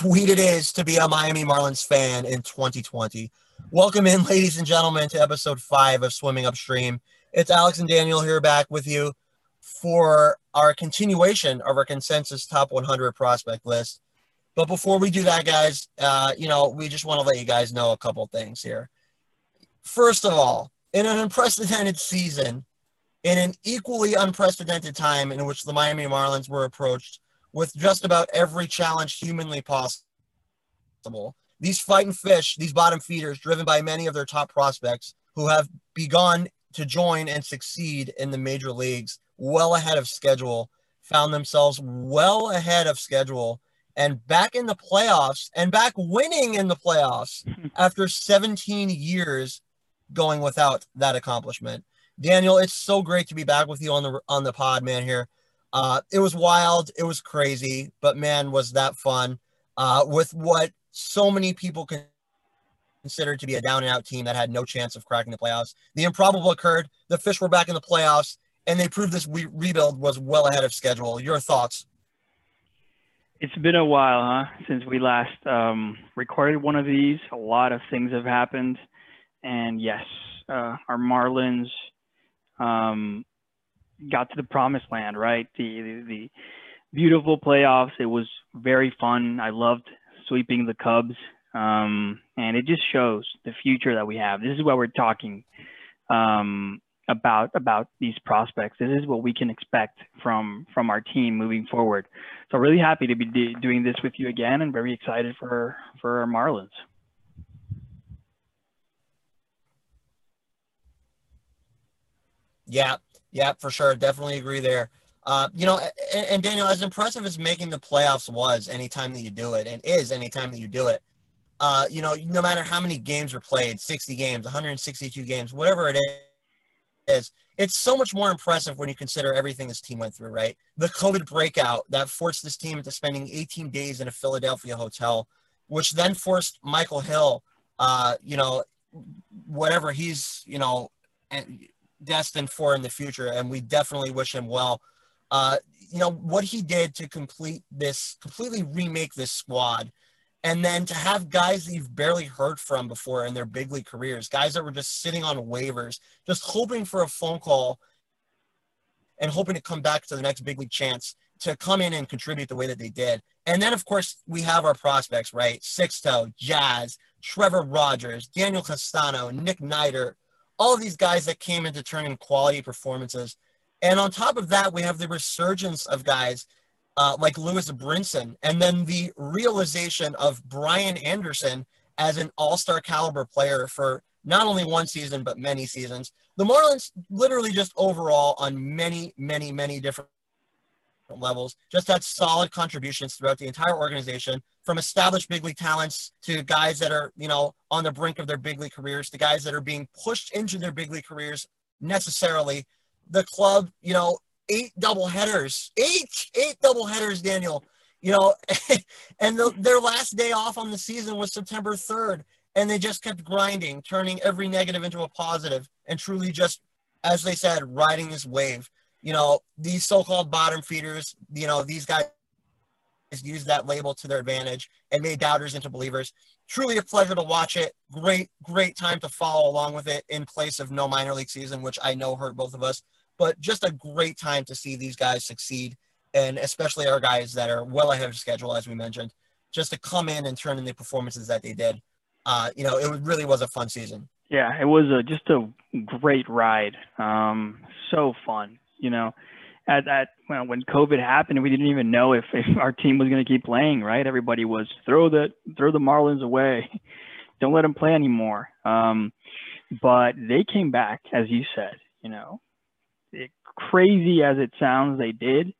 sweet it is to be a Miami Marlins fan in 2020. Welcome in, ladies and gentlemen, to episode five of Swimming Upstream. It's Alex and Daniel here back with you for our continuation of our consensus top 100 prospect list. But before we do that, guys, uh, you know, we just want to let you guys know a couple things here. First of all, in an unprecedented season, in an equally unprecedented time in which the Miami Marlins were approached with just about every challenge humanly possible, these fighting fish, these bottom feeders, driven by many of their top prospects who have begun to join and succeed in the major leagues well ahead of schedule, found themselves well ahead of schedule and back in the playoffs and back winning in the playoffs after 17 years going without that accomplishment. Daniel, it's so great to be back with you on the on the pod, man. Here, uh, it was wild, it was crazy, but man, was that fun. Uh, with what so many people considered to be a down and out team that had no chance of cracking the playoffs. The improbable occurred. The Fish were back in the playoffs, and they proved this re- rebuild was well ahead of schedule. Your thoughts? It's been a while, huh, since we last um, recorded one of these. A lot of things have happened, and yes, uh, our Marlins um, got to the promised land, right? The, the, the beautiful playoffs. It was very fun. I loved sweeping the Cubs, um, and it just shows the future that we have. This is what we're talking um, about about these prospects. This is what we can expect from from our team moving forward. So really happy to be doing this with you again, and very excited for for our Marlins. Yeah, yeah, for sure. Definitely agree there. Uh, you know, and, and, Daniel, as impressive as making the playoffs was anytime that you do it, and is anytime that you do it, uh, you know, no matter how many games are played 60 games, 162 games, whatever it is, it's so much more impressive when you consider everything this team went through, right? The COVID breakout that forced this team into spending 18 days in a Philadelphia hotel, which then forced Michael Hill, uh, you know, whatever he's, you know, destined for in the future. And we definitely wish him well uh, you know, what he did to complete this, completely remake this squad. And then to have guys that you've barely heard from before in their big league careers, guys that were just sitting on waivers, just hoping for a phone call and hoping to come back to the next big league chance to come in and contribute the way that they did. And then, of course, we have our prospects, right? Sixto, Jazz, Trevor Rogers, Daniel Castano, Nick Neidert, all these guys that came into turning quality performances – and on top of that, we have the resurgence of guys uh, like Lewis Brinson, and then the realization of Brian Anderson as an all-star caliber player for not only one season but many seasons. The Marlins, literally, just overall on many, many, many different levels, just had solid contributions throughout the entire organization, from established big league talents to guys that are, you know, on the brink of their big league careers, to guys that are being pushed into their big league careers necessarily the club, you know, eight double headers, eight, eight double headers, Daniel, you know, and the, their last day off on the season was September 3rd. And they just kept grinding, turning every negative into a positive, and truly just, as they said, riding this wave. You know, these so-called bottom feeders, you know, these guys used that label to their advantage and made doubters into believers. Truly a pleasure to watch it. Great, great time to follow along with it in place of no minor league season, which I know hurt both of us but just a great time to see these guys succeed, and especially our guys that are well ahead of schedule, as we mentioned, just to come in and turn in the performances that they did. Uh, you know, it really was a fun season. Yeah, it was a, just a great ride. Um, so fun, you know. At that well, when COVID happened, we didn't even know if, if our team was going to keep playing. Right? Everybody was throw the throw the Marlins away, don't let them play anymore. Um, but they came back, as you said. You know, crazy as it sounds, they did.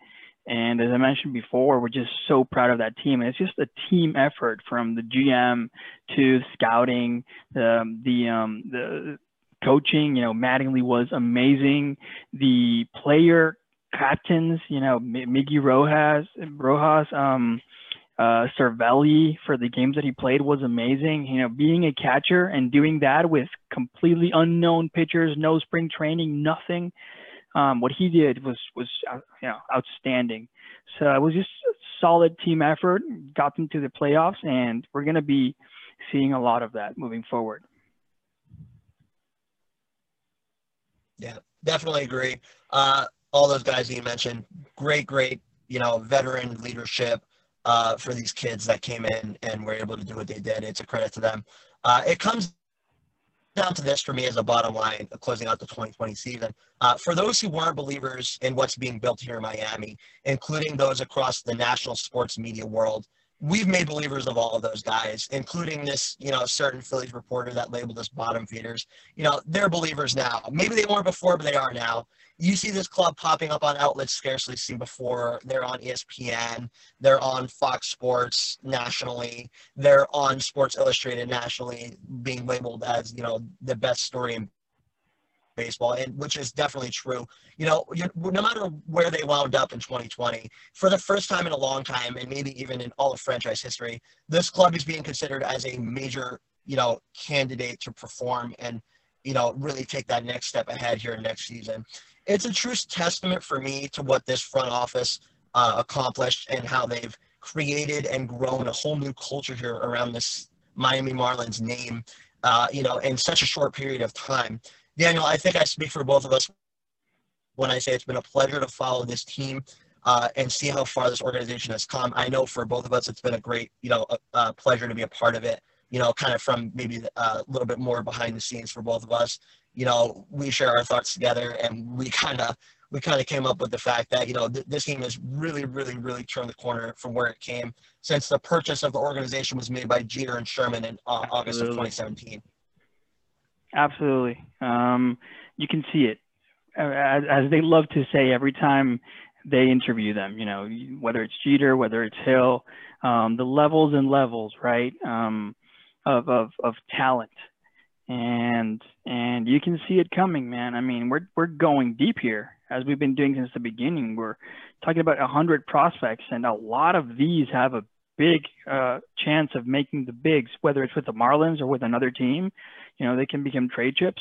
And as I mentioned before, we're just so proud of that team. And it's just a team effort from the GM to scouting, the the um, the coaching. You know, Mattingly was amazing. The player captains, you know, Miggy Rojas, Rojas, um, uh, Cervelli for the games that he played was amazing. You know, being a catcher and doing that with completely unknown pitchers, no spring training, nothing um, what he did was was uh, you know outstanding. So it was just a solid team effort, got them to the playoffs, and we're going to be seeing a lot of that moving forward. Yeah, definitely agree. Uh, all those guys that you mentioned, great, great, you know, veteran leadership uh, for these kids that came in and were able to do what they did. It's a credit to them. Uh, it comes down to this for me as a bottom line, closing out the 2020 season. Uh, for those who weren't believers in what's being built here in Miami, including those across the national sports media world, we've made believers of all of those guys, including this, you know, certain Phillies reporter that labeled us bottom feeders. You know, they're believers now. Maybe they weren't before, but they are now. You see this club popping up on outlets scarcely seen before. They're on ESPN. They're on Fox Sports nationally. They're on Sports Illustrated nationally, being labeled as, you know, the best story in baseball, and which is definitely true. You know, no matter where they wound up in 2020, for the first time in a long time, and maybe even in all of franchise history, this club is being considered as a major, you know, candidate to perform and, you know, really take that next step ahead here next season. It's a true testament for me to what this front office uh, accomplished and how they've created and grown a whole new culture here around this Miami Marlins name, uh, you know, in such a short period of time. Daniel, I think I speak for both of us when I say it's been a pleasure to follow this team uh, and see how far this organization has come. I know for both of us, it's been a great, you know, a, pleasure to be a part of it. You know, kind of from maybe uh, a little bit more behind the scenes for both of us. You know, we share our thoughts together, and we kind of we kind of came up with the fact that you know th- this team has really, really, really turned the corner from where it came since the purchase of the organization was made by Jeter and Sherman in uh, August of 2017. Absolutely. Um, you can see it. As, as, they love to say every time they interview them, you know, whether it's Jeter, whether it's Hill, um, the levels and levels, right, um, of, of, of talent. And and you can see it coming, man. I mean, we're we're going deep here, as we've been doing since the beginning. We're talking about hundred prospects, and a lot of these have a big uh, chance of making the bigs, whether it's with the Marlins or with another team. You know, they can become trade chips,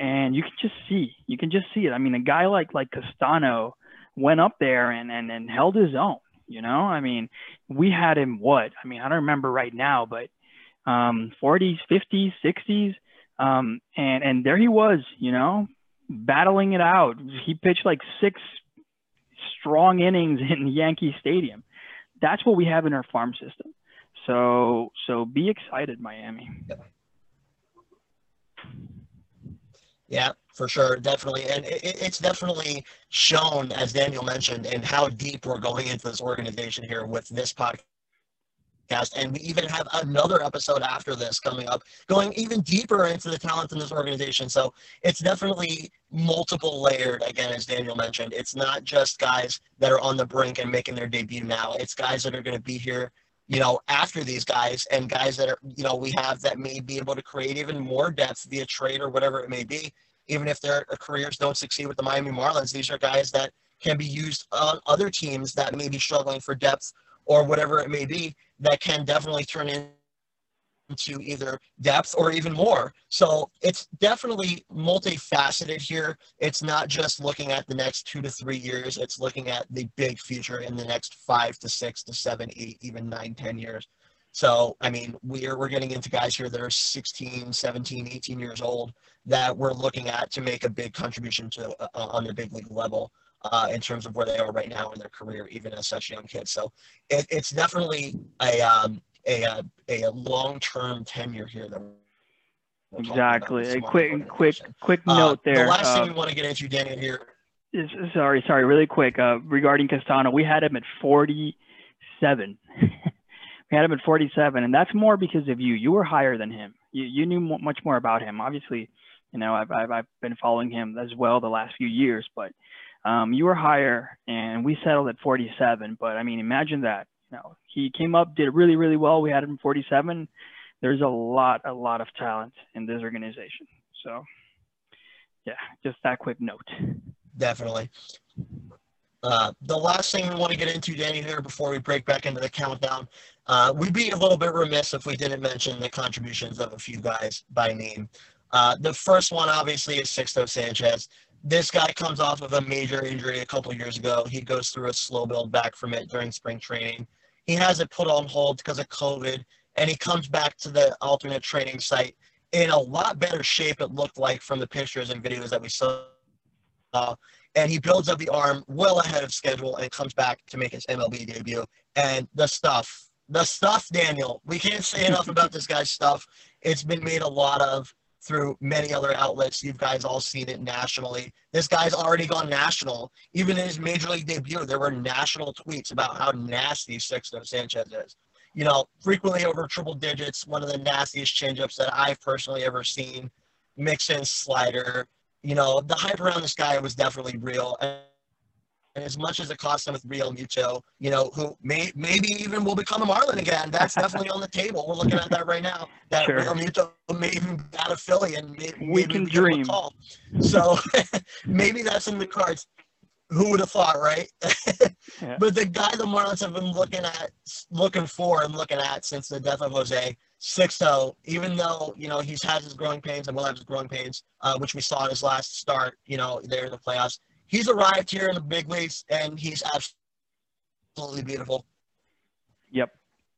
and you can just see, you can just see it. I mean, a guy like like Castano went up there and and and held his own. You know, I mean, we had him what? I mean, I don't remember right now, but um, 40s, 50s, 60s, um, and and there he was. You know, battling it out. He pitched like six strong innings in Yankee Stadium. That's what we have in our farm system. So so be excited, Miami. Yeah, for sure, definitely, and it, it's definitely shown, as Daniel mentioned, and how deep we're going into this organization here with this podcast. And we even have another episode after this coming up, going even deeper into the talent in this organization. So it's definitely multiple layered. Again, as Daniel mentioned, it's not just guys that are on the brink and making their debut now. It's guys that are going to be here you know, after these guys and guys that are, you know, we have that may be able to create even more depth via trade or whatever it may be. Even if their careers don't succeed with the Miami Marlins, these are guys that can be used on other teams that may be struggling for depth or whatever it may be that can definitely turn in to either depth or even more. So it's definitely multifaceted here. It's not just looking at the next two to three years, it's looking at the big future in the next five to six to seven, eight, even nine, ten years. So, I mean, we're, we're getting into guys here that are 16, 17, 18 years old that we're looking at to make a big contribution to uh, on the big league level. Uh, in terms of where they are right now in their career, even as such young kids. So it, it's definitely a um, a a, a long term tenure here exactly. A quick quick quick uh, note there. The last uh, thing we want to get into, Daniel, here. Is, sorry, sorry, really quick. Uh, regarding Castano, we had him at 47. we had him at 47, and that's more because of you. You were higher than him. You you knew much more about him. Obviously, you know I've I've, I've been following him as well the last few years, but um, you were higher, and we settled at 47. But I mean, imagine that you know, he came up, did really, really well. We had him 47. There's a lot, a lot of talent in this organization. So, yeah, just that quick note. Definitely. Uh, the last thing we want to get into, Danny, here before we break back into the countdown, uh, we'd be a little bit remiss if we didn't mention the contributions of a few guys by name. Uh, the first one, obviously, is Sixto Sanchez this guy comes off of a major injury a couple years ago. He goes through a slow build back from it during spring training. He has it put on hold because of COVID, and he comes back to the alternate training site in a lot better shape, it looked like from the pictures and videos that we saw. And he builds up the arm well ahead of schedule and comes back to make his MLB debut. And the stuff, the stuff, Daniel, we can't say enough about this guy's stuff. It's been made a lot of through many other outlets. You guys all seen it nationally. This guy's already gone national. Even in his major league debut, there were national tweets about how nasty Sixto Sanchez is. You know, frequently over triple digits, one of the nastiest changeups that I've personally ever seen. Mix in slider. You know, the hype around this guy was definitely real. And and as much as it costs him with Realmuto, you know, who may maybe even will become a Marlin again, that's definitely on the table. We're looking at that right now. That sure. Realmuto may even be out of Philly and may, we can dream. So maybe that's in the cards. Who would have thought, right? yeah. But the guy the Marlins have been looking at, looking for, and looking at since the death of Jose Sixto, even though you know he's had his growing pains and will have his growing pains, uh, which we saw in his last start, you know, there in the playoffs he's arrived here in the big leagues and he's absolutely beautiful. Yep.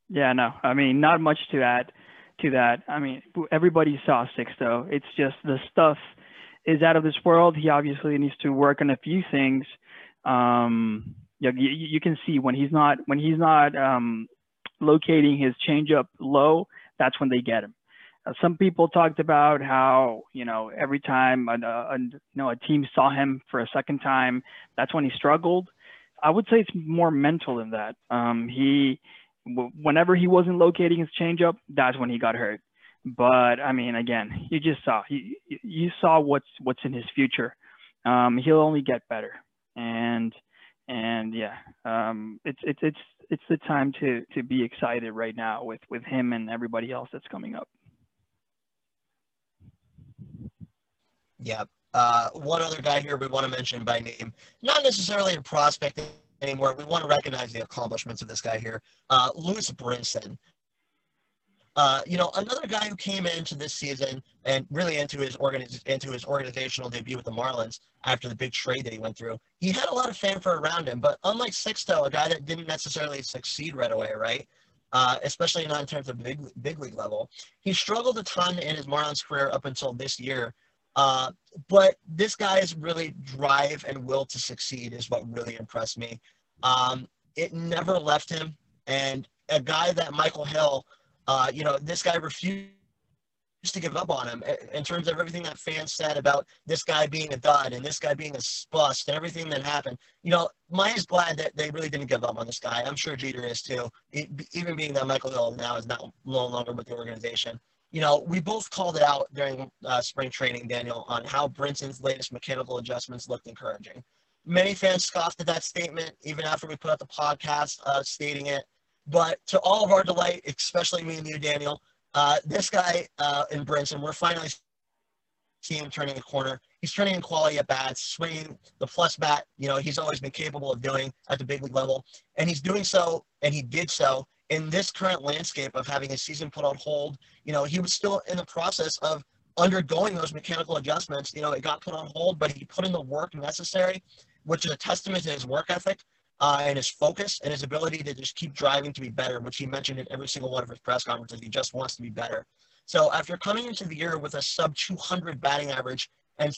Yeah, no. I mean, not much to add to that. I mean, everybody saw Sixto. It's just the stuff is out of this world. He obviously needs to work on a few things. Um, you, you can see when he's not when he's not um, locating his changeup low, that's when they get him. Uh, some people talked about how you know every time a, a, you know a team saw him for a second time, that's when he struggled. I would say it's more mental than that. Um, he, w- whenever he wasn't locating his changeup, that's when he got hurt. But I mean, again, you just saw he, you saw what's what's in his future. Um, he'll only get better, and and yeah, um, it's it's it's it's the time to to be excited right now with with him and everybody else that's coming up. Yeah. Uh, one other guy here we want to mention by name, not necessarily a prospect anymore. We want to recognize the accomplishments of this guy here, uh, Lewis Brinson. Uh, you know, another guy who came into this season and really into his organiz- into his organizational debut with the Marlins after the big trade that he went through. He had a lot of fanfare around him, but unlike Sixto, a guy that didn't necessarily succeed right away, right? Uh, especially not in terms of big big league level. He struggled a ton in his Marlins career up until this year, uh, but this guy's really drive and will to succeed is what really impressed me. Um, it never left him. And a guy that Michael Hill, uh, you know, this guy refused to give up on him in terms of everything that fans said about this guy being a dud and this guy being a bust and everything that happened. You know, Maya's glad that they really didn't give up on this guy. I'm sure Jeter is too, even being that Michael Hill now is not no longer with the organization you know, we both called it out during uh, spring training, Daniel, on how Brinson's latest mechanical adjustments looked encouraging. Many fans scoffed at that statement, even after we put out the podcast uh, stating it. But to all of our delight, especially me and you, Daniel, uh, this guy uh, in Brinson, we're finally seeing him turning a corner. He's turning in quality at bats, swinging the plus bat, you know, he's always been capable of doing at the big league level. And he's doing so, and he did so in this current landscape of having his season put on hold, you know, he was still in the process of undergoing those mechanical adjustments. You know, it got put on hold, but he put in the work necessary, which is a testament to his work ethic uh, and his focus and his ability to just keep driving to be better, which he mentioned in every single one of his press conferences. He just wants to be better. So after coming into the year with a sub 200 batting average and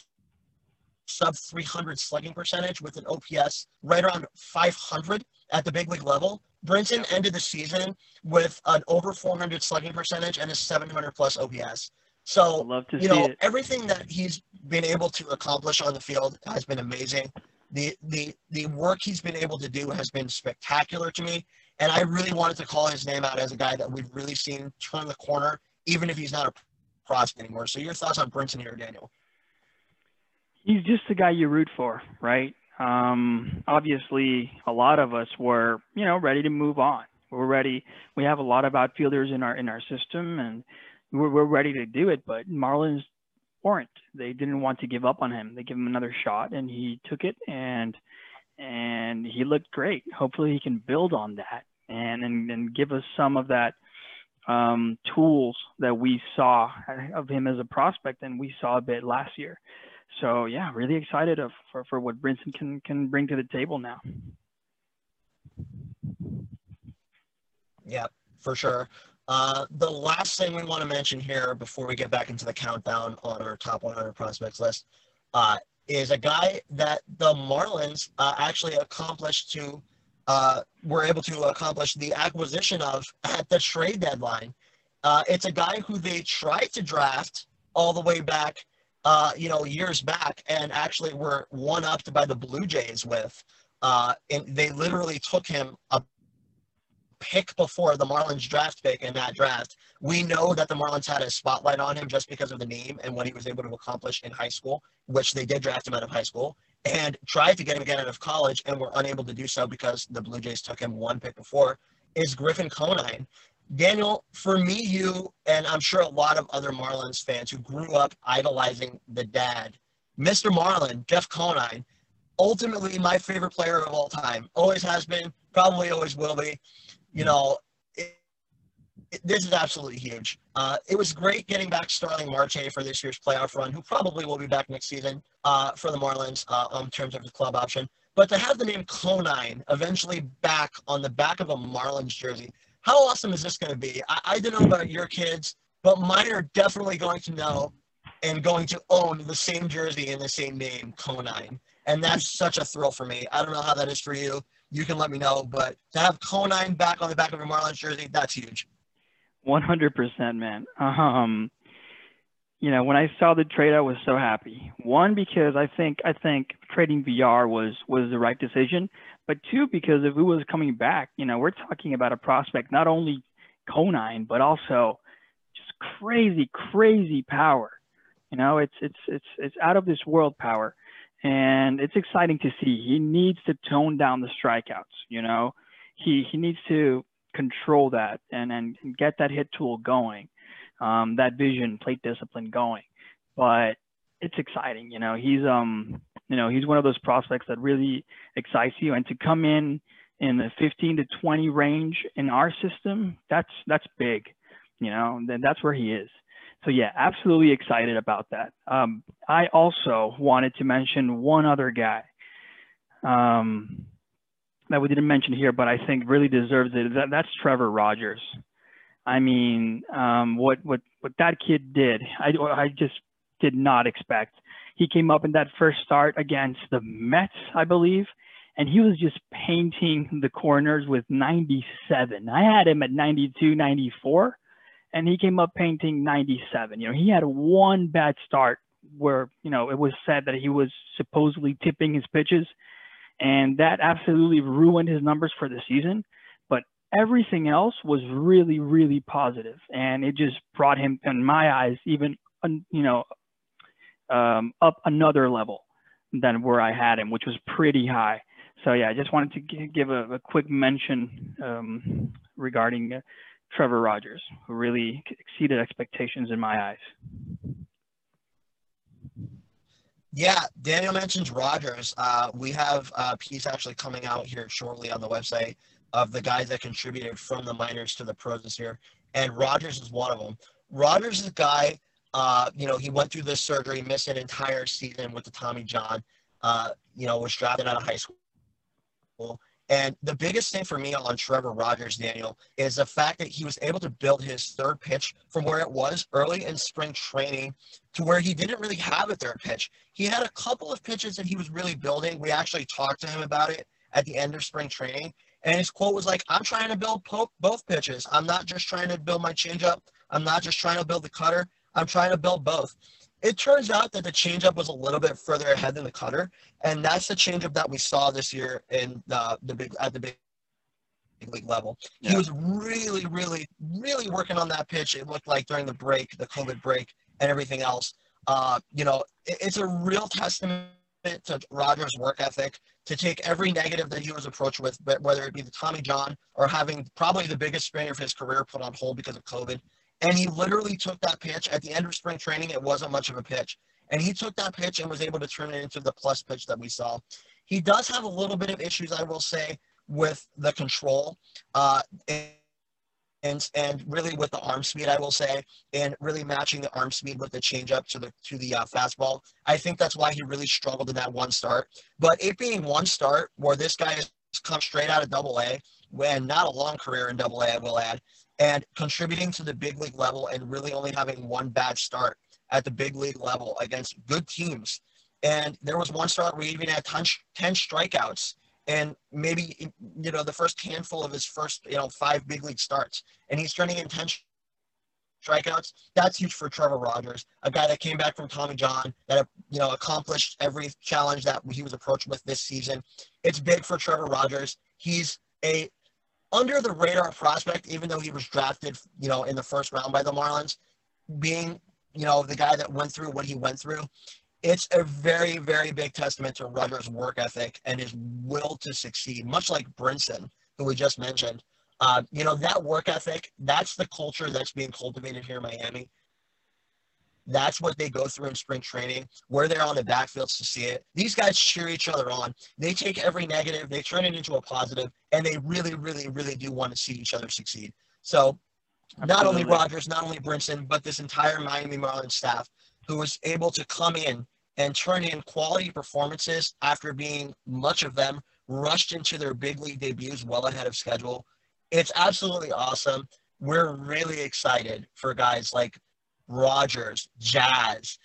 sub 300 slugging percentage with an OPS right around 500 at the big league level, Brinson ended the season with an over 400 slugging percentage and a 700 plus OPS. So, you know, it. everything that he's been able to accomplish on the field has been amazing. The, the, the work he's been able to do has been spectacular to me. And I really wanted to call his name out as a guy that we've really seen turn the corner, even if he's not a prospect anymore. So your thoughts on Brinson here, Daniel? He's just the guy you root for, right? Um, obviously, a lot of us were, you know, ready to move on. We're ready. We have a lot of outfielders in our in our system, and we're, we're ready to do it. But Marlins weren't. They didn't want to give up on him. They give him another shot, and he took it, and and he looked great. Hopefully, he can build on that and and, and give us some of that um, tools that we saw of him as a prospect, and we saw a bit last year. So yeah, really excited of, for for what Brinson can can bring to the table now. Yeah, for sure. Uh, the last thing we want to mention here before we get back into the countdown on our top 100 prospects list uh, is a guy that the Marlins uh, actually accomplished to, uh, were able to accomplish the acquisition of at the trade deadline. Uh, it's a guy who they tried to draft all the way back, uh, you know, years back, and actually were one upped by the Blue Jays with. Uh, and they literally took him a pick before the Marlins draft pick in that draft. We know that the Marlins had a spotlight on him just because of the name and what he was able to accomplish in high school, which they did draft him out of high school and tried to get him again out of college and were unable to do so because the Blue Jays took him one pick before, is Griffin Conine. Daniel, for me, you, and I'm sure a lot of other Marlins fans who grew up idolizing the dad, Mr. Marlin, Jeff Conine, ultimately my favorite player of all time. Always has been, probably always will be you know, it, it, this is absolutely huge. Uh, it was great getting back Starling Marte for this year's playoff run, who probably will be back next season uh, for the Marlins uh, in terms of the club option. But to have the name Conine eventually back on the back of a Marlins jersey, how awesome is this going to be? I, I don't know about your kids, but mine are definitely going to know and going to own the same jersey and the same name, Conine. And that's such a thrill for me. I don't know how that is for you you can let me know. But to have Conine back on the back of a Marlins jersey, that's huge. One hundred percent, man. Um, you know, when I saw the trade, I was so happy. One because I think I think trading Villar was was the right decision, but two because if it was coming back, you know, we're talking about a prospect not only Conine but also just crazy, crazy power. You know, it's it's it's it's out of this world power and it's exciting to see. He needs to tone down the strikeouts. You know, he he needs to control that and and get that hit tool going, um, that vision, plate discipline going. But it's exciting. You know, he's um you know he's one of those prospects that really excites you, and to come in in the 15 to 20 range in our system, that's that's big. You know, then that's where he is so yeah, absolutely excited about that. Um, I also wanted to mention one other guy um, that we didn't mention here, but I think really deserves it. That, that's Trevor Rogers. I mean, um, what what what that kid did, I I just did not expect. He came up in that first start against the Mets, I believe, and he was just painting the corners with 97. I had him at 92, 94 and he came up painting 97. You know, he had one bad start where, you know, it was said that he was supposedly tipping his pitches, and that absolutely ruined his numbers for the season. But everything else was really, really positive, and it just brought him, in my eyes, even, you know, um, up another level than where I had him, which was pretty high. So yeah, I just wanted to give a, a quick mention um, regarding. Uh, Trevor Rogers, who really exceeded expectations in my eyes. Yeah, Daniel mentions Rogers. Uh, we have a piece actually coming out here shortly on the website of the guys that contributed from the minors to the pros this year, and Rogers is one of them. Rogers is a guy, uh, you know, he went through this surgery, missed an entire season with the Tommy John. Uh, you know, was drafted out of high school and the biggest thing for me on Trevor Rogers, Daniel, is the fact that he was able to build his third pitch from where it was early in spring training to where he didn't really have a third pitch. He had a couple of pitches that he was really building. We actually talked to him about it at the end of spring training. And his quote was like, I'm trying to build both pitches. I'm not just trying to build my changeup. I'm not just trying to build the cutter. I'm trying to build both. It turns out that the changeup was a little bit further ahead than the cutter, and that's the changeup that we saw this year in the, the big at the big league level. Yeah. He was really, really, really working on that pitch. It looked like during the break, the COVID break, and everything else. Uh, you know, it, it's a real testament to Rogers' work ethic to take every negative that he was approached with, but whether it be the Tommy John or having probably the biggest sprain of his career put on hold because of COVID, and he literally took that pitch at the end of spring training. It wasn't much of a pitch. And he took that pitch and was able to turn it into the plus pitch that we saw. He does have a little bit of issues, I will say, with the control. Uh, and, and really with the arm speed, I will say, and really matching the arm speed with the changeup to the to the uh, fastball. I think that's why he really struggled in that one start. But it being one start where this guy has come straight out of Double A, when not a long career in Double A, I will add, and contributing to the big league level and really only having one bad start at the big league level against good teams. And there was one start where he even had 10, 10 strikeouts and maybe you know the first handful of his first you know five big league starts, and he's turning in ten strikeouts. That's huge for Trevor Rogers, a guy that came back from Tommy John, that you know accomplished every challenge that he was approached with this season. It's big for Trevor Rogers. He's a under the radar prospect, even though he was drafted, you know, in the first round by the Marlins, being you know the guy that went through what he went through it's a very, very big testament to Rogers' work ethic and his will to succeed, much like Brinson, who we just mentioned. Uh, you know, that work ethic, that's the culture that's being cultivated here in Miami. That's what they go through in spring training. We're there on the backfields to see it. These guys cheer each other on. They take every negative, they turn it into a positive, and they really, really, really do want to see each other succeed. So, Absolutely. not only Rogers, not only Brinson, but this entire Miami Marlins staff who was able to come in and turn in quality performances after being much of them rushed into their big league debuts well ahead of schedule. It's absolutely awesome. We're really excited for guys like Rogers, Jazz,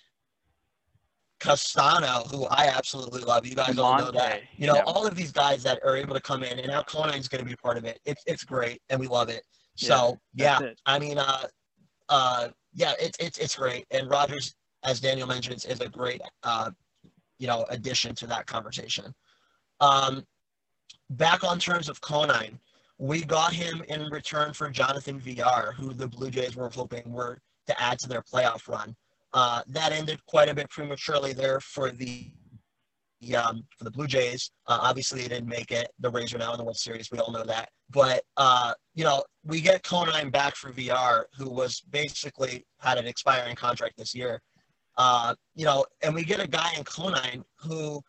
Castano, who I absolutely love. You guys all know that. You know, yeah. all of these guys that are able to come in, and now Conine's going to be part of it. It's it's great, and we love it. So yeah, yeah I mean, uh, uh, yeah, it's it's it's great. And Rogers as Daniel mentions, is a great, uh, you know, addition to that conversation. Um, back on terms of Conine, we got him in return for Jonathan Villar, who the Blue Jays were hoping were to add to their playoff run. Uh, that ended quite a bit prematurely there for the um, for the Blue Jays. Uh, obviously, they didn't make it. The Rays are now in the World Series. We all know that. But uh, you know, we get Conine back for Villar, who was basically had an expiring contract this year. Uh, you know, and we get a guy in Conine who,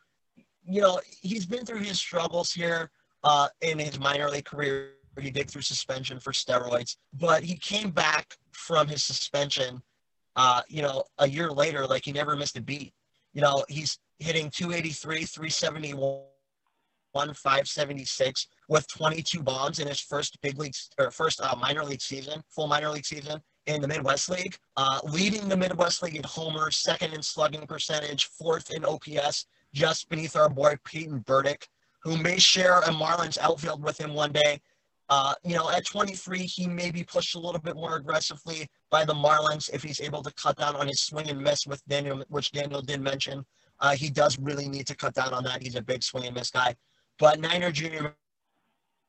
you know, he's been through his struggles here uh, in his minor league career. He did through suspension for steroids, but he came back from his suspension, uh, you know, a year later, like he never missed a beat. You know, he's hitting 283, 371, 576 with 22 bombs in his first big league or first uh, minor league season, full minor league season in the Midwest League, uh, leading the Midwest League in homers, second in slugging percentage, fourth in OPS, just beneath our boy Peyton Burdick, who may share a Marlins outfield with him one day. Uh, you know, at 23, he may be pushed a little bit more aggressively by the Marlins if he's able to cut down on his swing and miss with Daniel, which Daniel did mention. Uh, he does really need to cut down on that. He's a big swing and miss guy. But Niner Jr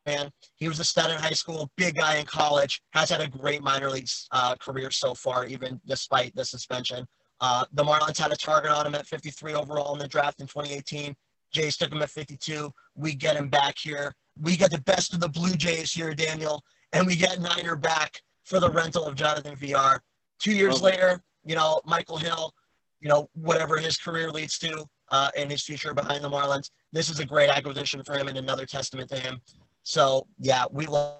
man. He was a stud in high school, big guy in college, has had a great minor league uh, career so far, even despite the suspension. Uh, the Marlins had a target on him at 53 overall in the draft in 2018. Jays took him at 52. We get him back here. We get the best of the Blue Jays here, Daniel, and we get Niner back for the rental of Jonathan Villar. Two years okay. later, you know, Michael Hill, you know, whatever his career leads to uh, and his future behind the Marlins, this is a great acquisition for him and another testament to him. So yeah, we love,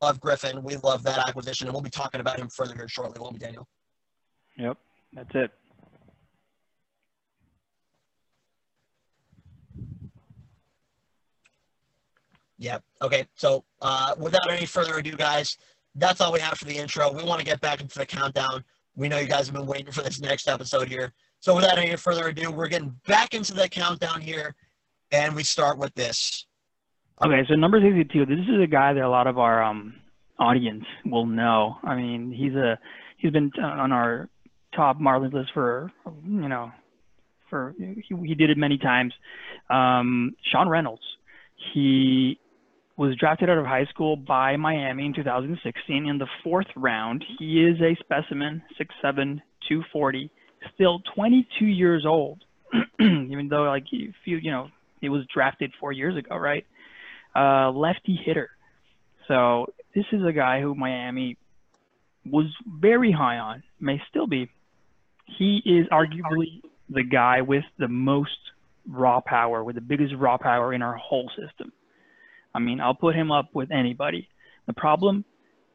love Griffin. We love that acquisition, and we'll be talking about him further here shortly, won't we, Daniel? Yep, that's it. Yep. Okay. So uh, without any further ado, guys, that's all we have for the intro. We want to get back into the countdown. We know you guys have been waiting for this next episode here. So without any further ado, we're getting back into the countdown here, and we start with this. Okay, so number 62. This is a guy that a lot of our um, audience will know. I mean, he's a he's been on our top Marlins list for you know for he, he did it many times. Um, Sean Reynolds. He was drafted out of high school by Miami in 2016 in the fourth round. He is a specimen, 6'7", 240, still 22 years old. Even though like you feel you know he was drafted four years ago, right? uh, lefty hitter. So this is a guy who Miami was very high on, may still be. He is arguably the guy with the most raw power, with the biggest raw power in our whole system. I mean, I'll put him up with anybody. The problem,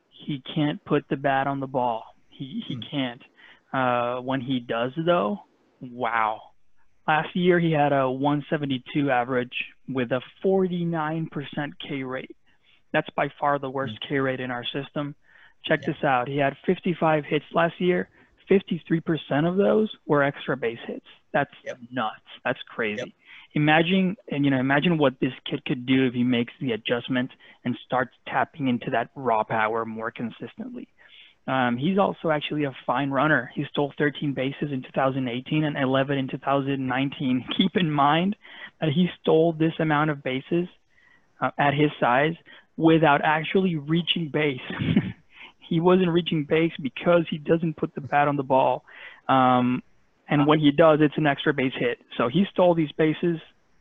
he can't put the bat on the ball. He he mm. can't. Uh, when he does though, wow. Last year he had a 172 average with a 49% K rate. That's by far the worst mm. K rate in our system. Check yeah. this out. He had 55 hits last year. 53% of those were extra base hits. That's yep. nuts. That's crazy. Yep. Imagine and you know imagine what this kid could do if he makes the adjustment and starts tapping into that raw power more consistently. Um, he's also actually a fine runner. He stole 13 bases in 2018 and 11 in 2019. Keep in mind that he stole this amount of bases uh, at his size without actually reaching base. he wasn't reaching base because he doesn't put the bat on the ball. Um, and when he does, it's an extra base hit. So he stole these bases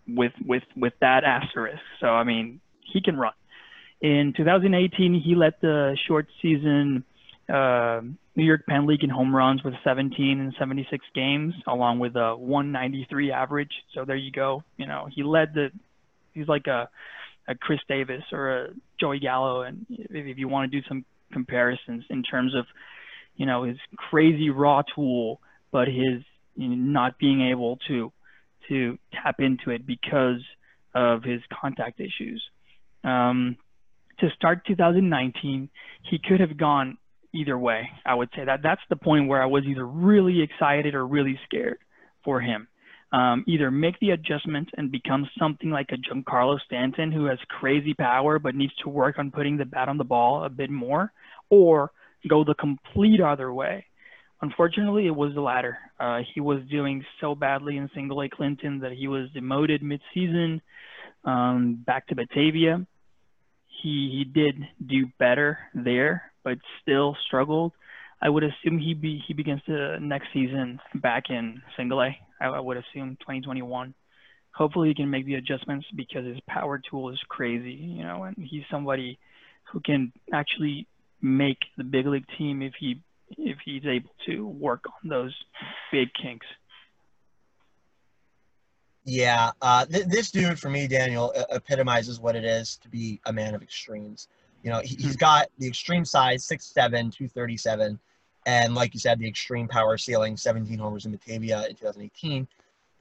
with with with that asterisk. So I mean, he can run. In 2018, he led the short season uh, New York Penn League in home runs with 17 and 76 games, along with a 193 average. So there you go. You know, he led the. He's like a, a Chris Davis or a Joey Gallo, and if, if you want to do some comparisons in terms of, you know, his crazy raw tool, but his you know, not being able to to tap into it because of his contact issues. Um, to start 2019, he could have gone either way. I would say that that's the point where I was either really excited or really scared for him. Um, either make the adjustment and become something like a Giancarlo Stanton who has crazy power but needs to work on putting the bat on the ball a bit more, or go the complete other way. Unfortunately, it was the latter. Uh, he was doing so badly in single A Clinton that he was demoted midseason um, back to Batavia. He he did do better there, but still struggled. I would assume he be he begins the next season back in single A. I, I would assume 2021. Hopefully he can make the adjustments because his power tool is crazy, you know, and he's somebody who can actually make the big league team if he if he's able to work on those big kinks. Yeah, uh, th- this dude for me, Daniel, epitomizes what it is to be a man of extremes. You know, he, has hmm. got the extreme size, 6'7", 237, and like you said, the extreme power ceiling, 17 homers in Batavia in 2018.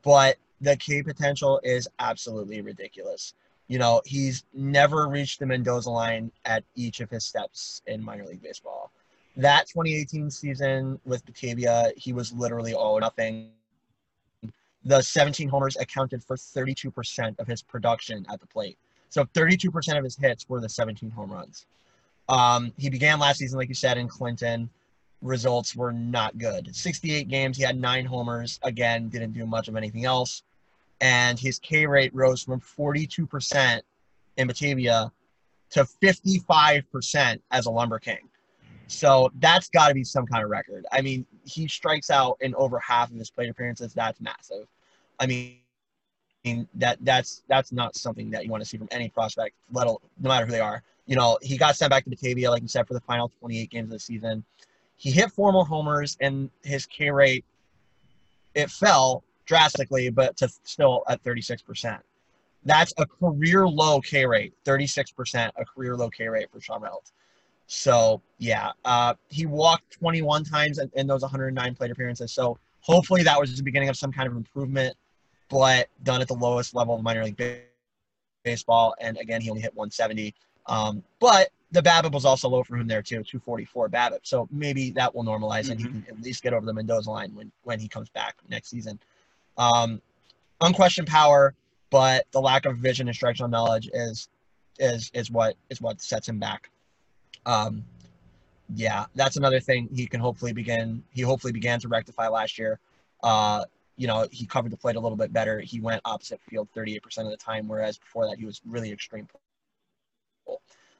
But the K potential is absolutely ridiculous. You know, he's never reached the Mendoza line at each of his steps in minor league baseball. That 2018 season with Batavia, he was literally all or nothing. The 17 homers accounted for 32% of his production at the plate. So 32% of his hits were the 17 home runs. Um, he began last season, like you said, in Clinton. Results were not good. 68 games, he had nine homers. Again, didn't do much of anything else. And his K rate rose from 42% in Batavia to 55% as a Lumber King. So that's got to be some kind of record. I mean, he strikes out in over half of his plate appearances. That's massive. I mean, that that's that's not something that you want to see from any prospect, let alone, no matter who they are. You know, he got sent back to Batavia, like you said, for the final 28 games of the season. He hit four more homers, and his K rate it fell drastically, but to still at 36%. That's a career low K rate, 36%, a career low K rate for Sean Reynolds. So yeah, uh, he walked 21 times in, in those 109 plate appearances. So hopefully that was the beginning of some kind of improvement but done at the lowest level of minor league baseball. And again, he only hit 170. Um, but the BABIP was also low for him there too, 244 BABIP. So maybe that will normalize mm-hmm. and he mm-hmm. can at least get over the Mendoza line when when he comes back next season. Um, unquestioned power, but the lack of vision and structural knowledge is is is what is what sets him back. Um, yeah, that's another thing he can hopefully begin. He hopefully began to rectify last year. Uh, you know, he covered the plate a little bit better. He went opposite field 38% of the time, whereas before that he was really extreme.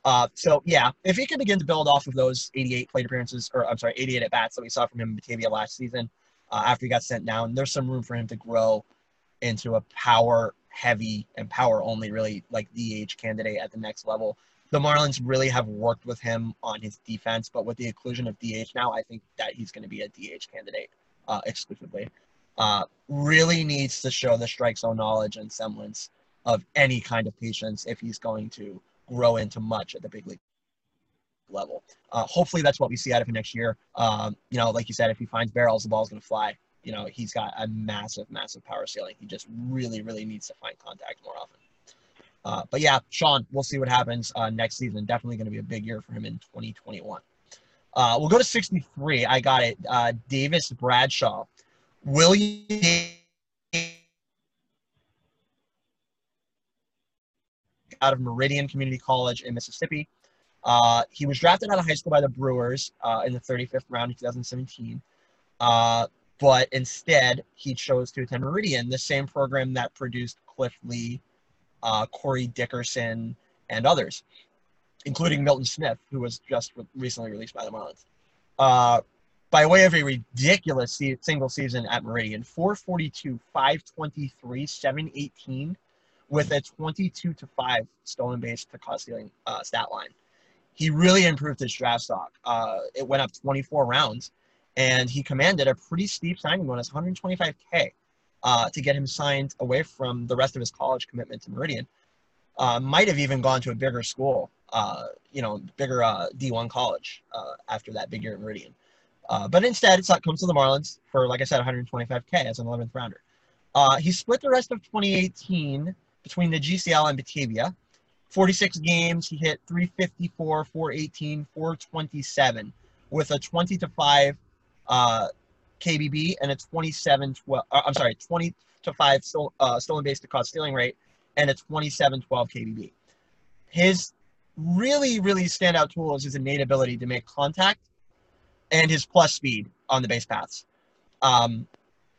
Uh, so yeah, if he can begin to build off of those 88 plate appearances, or I'm sorry, 88 at bats that we saw from him in Batavia last season, uh, after he got sent down, there's some room for him to grow into a power heavy and power only, really like DH candidate at the next level. The Marlins really have worked with him on his defense, but with the inclusion of DH now, I think that he's going to be a DH candidate uh, exclusively uh, really needs to show the strike zone knowledge and semblance of any kind of patience if he's going to grow into much at the big league level. Uh, hopefully, that's what we see out of him next year. Um, you know, like you said, if he finds barrels, the ball's going to fly. You know, he's got a massive, massive power ceiling. He just really, really needs to find contact more often. Uh, but yeah, Sean, we'll see what happens uh, next season. Definitely going to be a big year for him in 2021. Uh, we'll go to 63. I got it. Uh, Davis Bradshaw. William out of Meridian Community College in Mississippi. Uh, he was drafted out of high school by the Brewers uh, in the 35th round in 2017. Uh, but instead, he chose to attend Meridian, the same program that produced Cliff Lee, uh, Corey Dickerson, and others, including Milton Smith, who was just re- recently released by the Marlins. Uh, by way of a ridiculous se- single season at Meridian, 442, 523, 718, with a 22 to 5 stolen base to cost stealing uh, stat line. He really improved his draft stock. Uh, it went up 24 rounds, and he commanded a pretty steep signing bonus, 125K, uh, to get him signed away from the rest of his college commitment to Meridian. Uh, might have even gone to a bigger school, uh, you know, bigger uh, D1 college uh, after that big year at Meridian. Uh, but instead, it comes to the Marlins for, like I said, 125K as an 11th rounder. he split the rest of 2018 between the GCL and Batavia. 46 games, he hit 354, 418, 427 with a 20 to 5 uh, KBB and a 27 12, uh, I'm sorry, 20 to 5 stol- uh, stolen base to cause stealing rate and a 27 12 KBB. His really, really standout tool is his innate ability to make contact and his plus speed on the base paths. Um,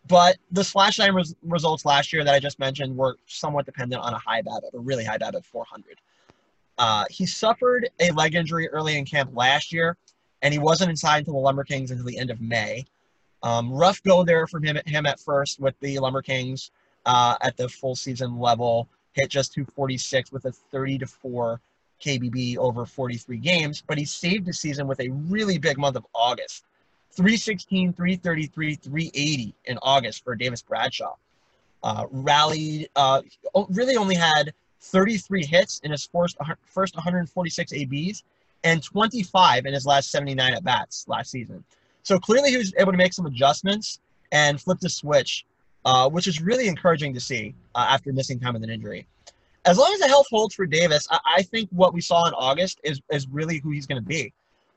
but the slash line res- results last year that I just mentioned were somewhat dependent on a high BABIP, a really high BABIP 400. Uh, he suffered a leg injury early in camp last year, and he wasn't inside to the Lumber Kings until the end of May. Um, rough go there from him, him at first with the Lumber Kings uh, at the full season level. Hit just 246 with a 30 to 4 KBB over 43 games, but he saved the season with a really big month of August. 316, 333, 380 in August for Davis Bradshaw. Uh, rallied, uh, really only had 33 hits in his first, first 146 ABs and 25 in his last 79 at bats last season. So clearly he was able to make some adjustments and flip the switch, uh, which is really encouraging to see uh, after missing time with an injury. As long as the health holds for Davis, I, I think what we saw in August is, is really who he's going to be.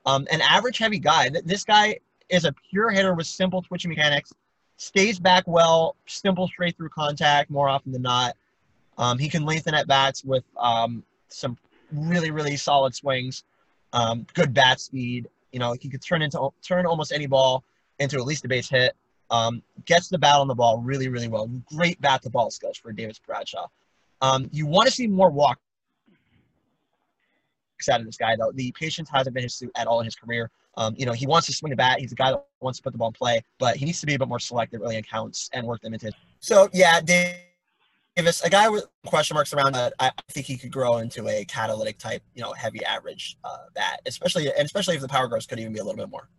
Um, an average heavy guy. This guy is a pure hitter with simple twitching mechanics, stays back well, simple straight through contact more often than not. Um, he can lengthen at bats with um, some really, really solid swings, um, good bat speed. You know, he could turn into turn almost any ball into at least a base hit. Um, gets the bat on the ball really, really well. Great bat to ball skills for Davis Bradshaw. Um, you want to see more walk out of this guy though. The patience hasn't been his suit at all in his career. Um, you know, he wants to swing the bat. He's a guy that wants to put the ball in play, but he needs to be a bit more selective early in counts and work them into. So yeah, Davis, a guy with question marks around that, I think he could grow into a catalytic type, you know, heavy average uh, bat, especially and especially if the power grows could even be a little bit more.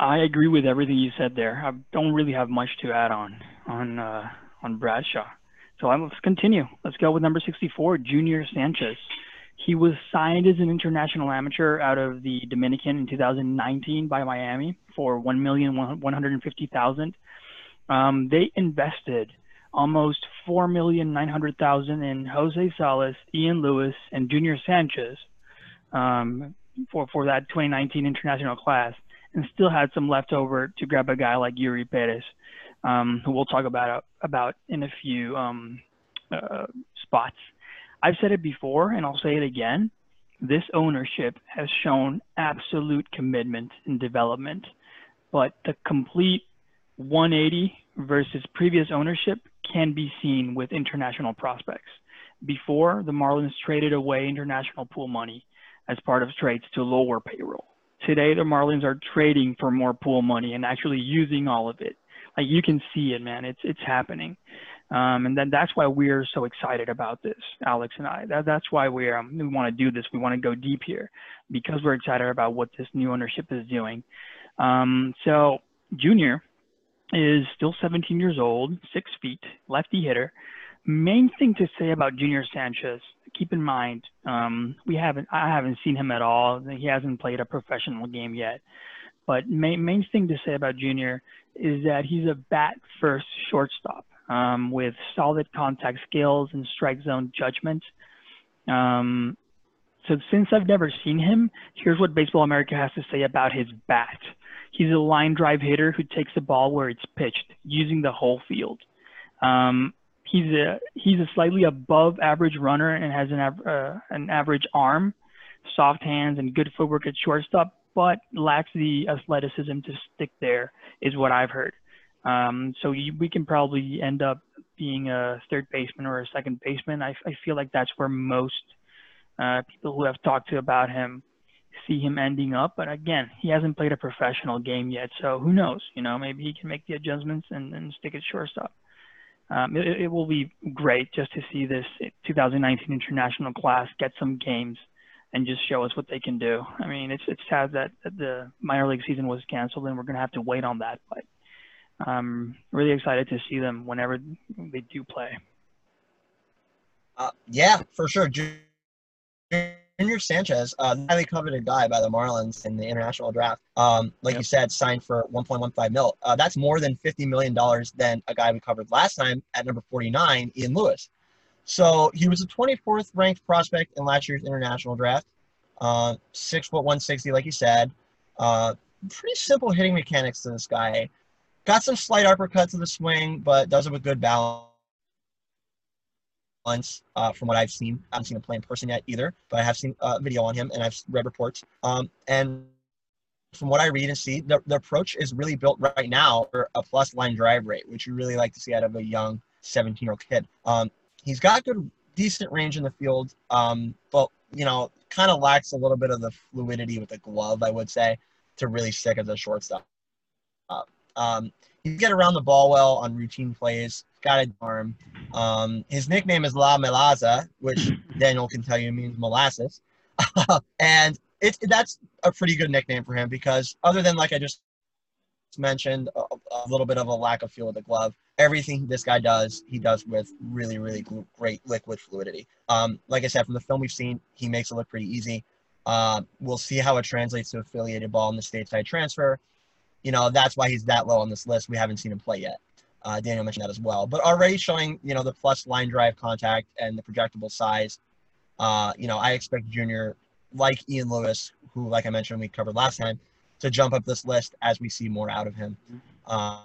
I agree with everything you said there. I don't really have much to add on on uh, on Bradshaw. So I'm, let's continue. Let's go with number 64, Junior Sanchez. He was signed as an international amateur out of the Dominican in 2019 by Miami for one million one hundred and fifty thousand. Um, they invested almost four million nine hundred thousand in Jose Salas, Ian Lewis, and Junior Sanchez um, for for that 2019 international class, and still had some left over to grab a guy like Eury Perez, um, who we'll talk about about in a few um, uh, spots. I've said it before and I'll say it again. This ownership has shown absolute commitment in development, but the complete 180 versus previous ownership can be seen with international prospects. Before, the Marlins traded away international pool money as part of trades to lower payroll. Today, the Marlins are trading for more pool money and actually using all of it. Like you can see it, man. It's it's happening. Um, and then that's why we're so excited about this, Alex and I. That, that's why we um, we want to do this. We want to go deep here because we're excited about what this new ownership is doing. Um, so Junior is still 17 years old, six feet, lefty hitter. Main thing to say about Junior Sanchez, keep in mind, um, we haven't, I haven't seen him at all. He hasn't played a professional game yet. But main, main thing to say about Junior is that he's a bat first shortstop um, with solid contact skills and strike zone judgment. Um, so since I've never seen him, here's what Baseball America has to say about his bat. He's a line drive hitter who takes the ball where it's pitched, using the whole field. Um, he's a he's a slightly above average runner and has an uh, an average arm, soft hands, and good footwork at shortstop, but lacks the athleticism to stick there, is what I've heard. Um, so you, we can probably end up being a third baseman or a second baseman. I, I feel like that's where most uh, people who have talked to about him see him ending up. But again, he hasn't played a professional game yet, so who knows? You know, maybe he can make the adjustments and, and stick at shortstop. Um, it, it, will be great just to see this 2019 international class get some games and just show us what they can do. I mean, it's it's sad that, the minor league season was canceled and we're to have to wait on that, but I'm really excited to see them whenever they do play. Uh, yeah, for sure. Junior Sanchez, a highly coveted guy by the Marlins in the international draft. Um, like you said, signed for 1.15 mil. Uh, that's more than 50 million dollars than a guy we covered last time at number 49, Ian Lewis. So he was a 24th ranked prospect in last year's international draft. Uh, six foot 160, like you said. Uh, pretty simple hitting mechanics to this guy. Got some slight uppercuts to the swing, but does it with good balance once uh, from what I've seen. I haven't seen him play in person yet either, but I have seen a uh, video on him and I've read reports. Um, and from what I read and see, the, the approach is really built right now for a plus line drive rate, which you really like to see out of a young 17 year old kid. Um, he's got good, decent range in the field, um, but you know, kind of lacks a little bit of the fluidity with the glove, I would say, to really stick as a shortstop. Uh, um, he get around the ball well on routine plays. Got a arm. Um, his nickname is La Melaza, which Daniel can tell you means molasses. and it, that's a pretty good nickname for him because other than like I just mentioned, a, a, little bit of a lack of feel with the glove. Everything this guy does, he does with really, really great liquid fluidity. Um, like I said, from the film we've seen, he makes it look pretty easy. Uh, we'll see how it translates to affiliated ball in the stateside transfer you know, that's why he's that low on this list. We haven't seen him play yet. Uh, Daniel mentioned that as well. But already showing, you know, the plus line drive contact and the projectable size. Uh, you know, I expect Junior, like Ian Lewis, who, like I mentioned, we covered last time, to jump up this list as we see more out of him. Uh,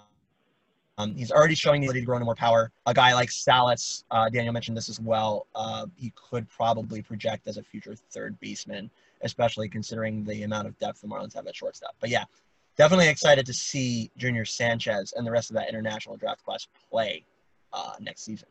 um, he's already showing the ability to grow into more power. A guy like Salas, uh, Daniel mentioned this as well. Uh, he could probably project as a future third baseman, especially considering the amount of depth the Marlins have at shortstop. But yeah, definitely excited to see Junior Sanchez and the rest of that international draft class play uh, next season.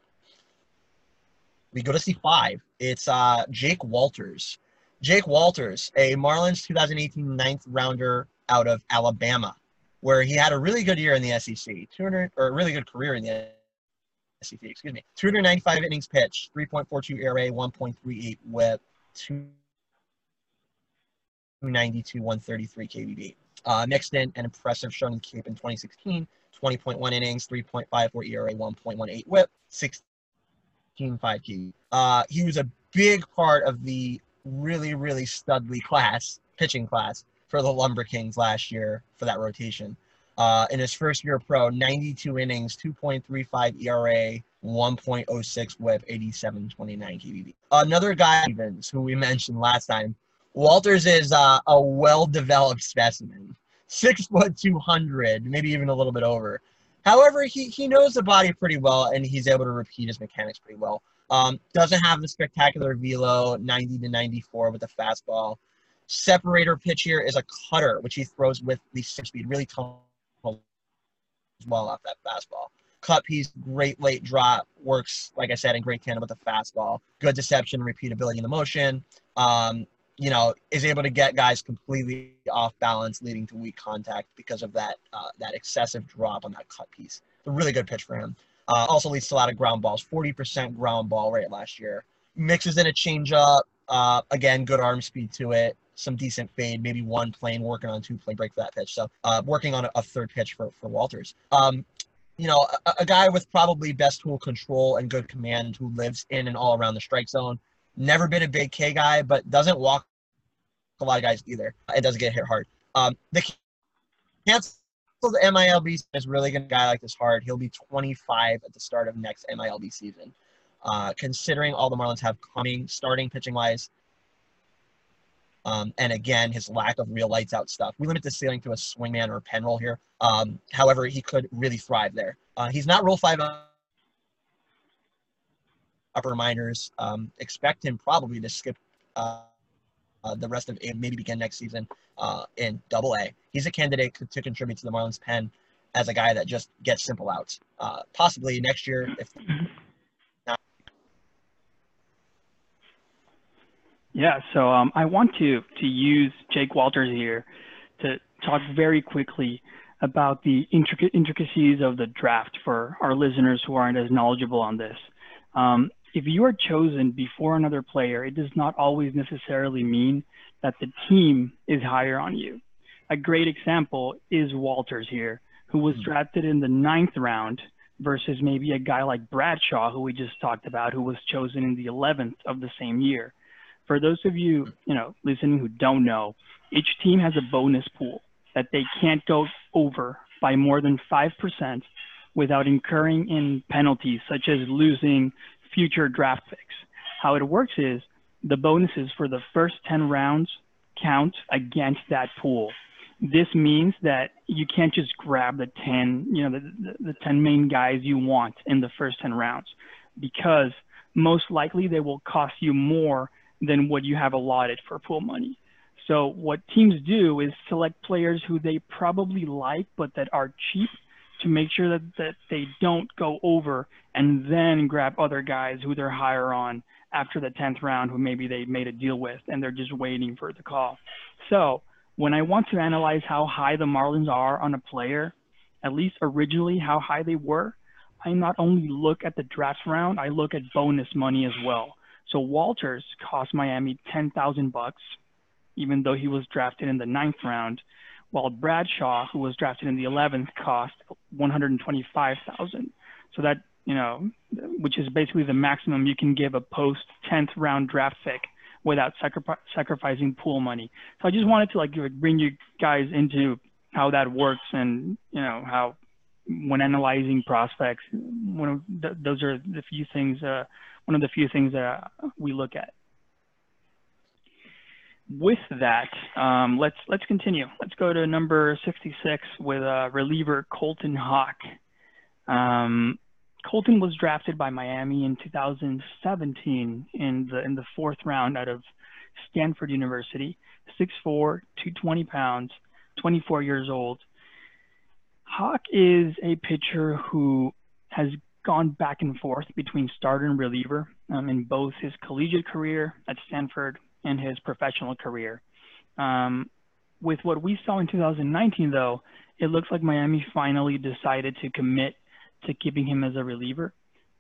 We go to C5. It's uh, Jake Walters. Jake Walters, a Marlins 2018 ninth rounder out of Alabama, where he had a really good year in the SEC, 200 or a really good career in the SEC. Excuse me, 295 innings pitched, 3.42 ERA, 1.38 WHIP, 292, 133 KBB. Uh, mixed in an impressive showing Cape in 2016, 20.1 innings, 3.54 ERA, 1.18 whip, 16.5 key. Uh, he was a big part of the really, really studly class, pitching class for the Lumber Kings last year for that rotation. Uh, in his first year pro, 92 innings, 2.35 ERA, 1.06 whip, 87.29 KBB. Another guy, Evans, who we mentioned last time, Walters is uh, a well-developed specimen, six foot two hundred, maybe even a little bit over. However, he, he knows the body pretty well, and he's able to repeat his mechanics pretty well. Um, doesn't have the spectacular velo, 90 to 94 with the fastball. Separator pitch here is a cutter, which he throws with the six speed, really tall well off that fastball. Cut piece, great late drop, works, like I said, in great tandem with the fastball. Good deception, repeatability in the motion. Um, you know, is able to get guys completely off balance, leading to weak contact because of that uh, that excessive drop on that cut piece. A really good pitch for him. Uh, also leads to a lot of ground balls, 40% ground ball rate last year. Mixes in a changeup. Uh, again, good arm speed to it. Some decent fade, maybe one plane working on two plane break for that pitch. So uh, working on a, a, third pitch for, for Walters. Um, you know, a, a, guy with probably best tool control and good command who lives in and all around the strike zone Never been a big K guy, but doesn't walk a lot of guys either. It doesn't get hit hard. Um, the cancel the MILB is really going to guy like this hard. He'll be 25 at the start of next MILB season. Uh, considering all the Marlins have coming, starting pitching wise, um, and again, his lack of real lights out stuff. We limit the ceiling to a swingman or a pen role here. Um, however, he could really thrive there. Uh, he's not Rule 5 upper minors. Um, expect him probably to skip uh, uh, the rest of it, maybe begin next season uh, in Double A. He's a candidate to contribute to the Marlins pen as a guy that just gets simple outs. Uh, possibly next year, if not. Yeah, so um, I want to to use Jake Walters here to talk very quickly about the intricate intricacies of the draft for our listeners who aren't as knowledgeable on this. Um, if you are chosen before another player, it does not always necessarily mean that the team is higher on you. A great example is Walters here, who was hmm. drafted in the ninth round versus maybe a guy like Bradshaw, who we just talked about, who was chosen in the 11th of the same year. For those of you, you know, listening who don't know, each team has a bonus pool that they can't go over by more than 5% without incurring in penalties such as losing future draft picks. How it works is the bonuses for the first 10 rounds count against that pool. This means that you can't just grab the 10, you know, the, the, the 10 main guys you want in the first 10 rounds because most likely they will cost you more than what you have allotted for pool money. So what teams do is select players who they probably like but that are cheap to make sure that, that they don't go over and then grab other guys who they're higher on after the 10th round who maybe they made a deal with and they're just waiting for the call. So when I want to analyze how high the Marlins are on a player, at least originally how high they were, I not only look at the draft round, I look at bonus money as well. So Walters cost Miami 10,000 bucks, even though he was drafted in the ninth round while Bradshaw, who was drafted in the 11th, cost 125,000. So that you know, which is basically the maximum you can give a post 10th round draft pick without sacri- sacrificing pool money. So I just wanted to like bring you guys into how that works and you know how when analyzing prospects, one of th- those are the few things, uh, one of the few things that we look at with that, um, let's let's continue. Let's go to number 66 with uh, reliever Colton Hock. Um, Colton was drafted by Miami in 2017 in the in the fourth round out of Stanford University. 6'4", 220 pounds, 24 years old. Hock is a pitcher who has gone back and forth between starter and reliever um, in both his collegiate career at Stanford in his professional career. Um, with what we saw in 2019, though, it looks like Miami finally decided to commit to keeping him as a reliever.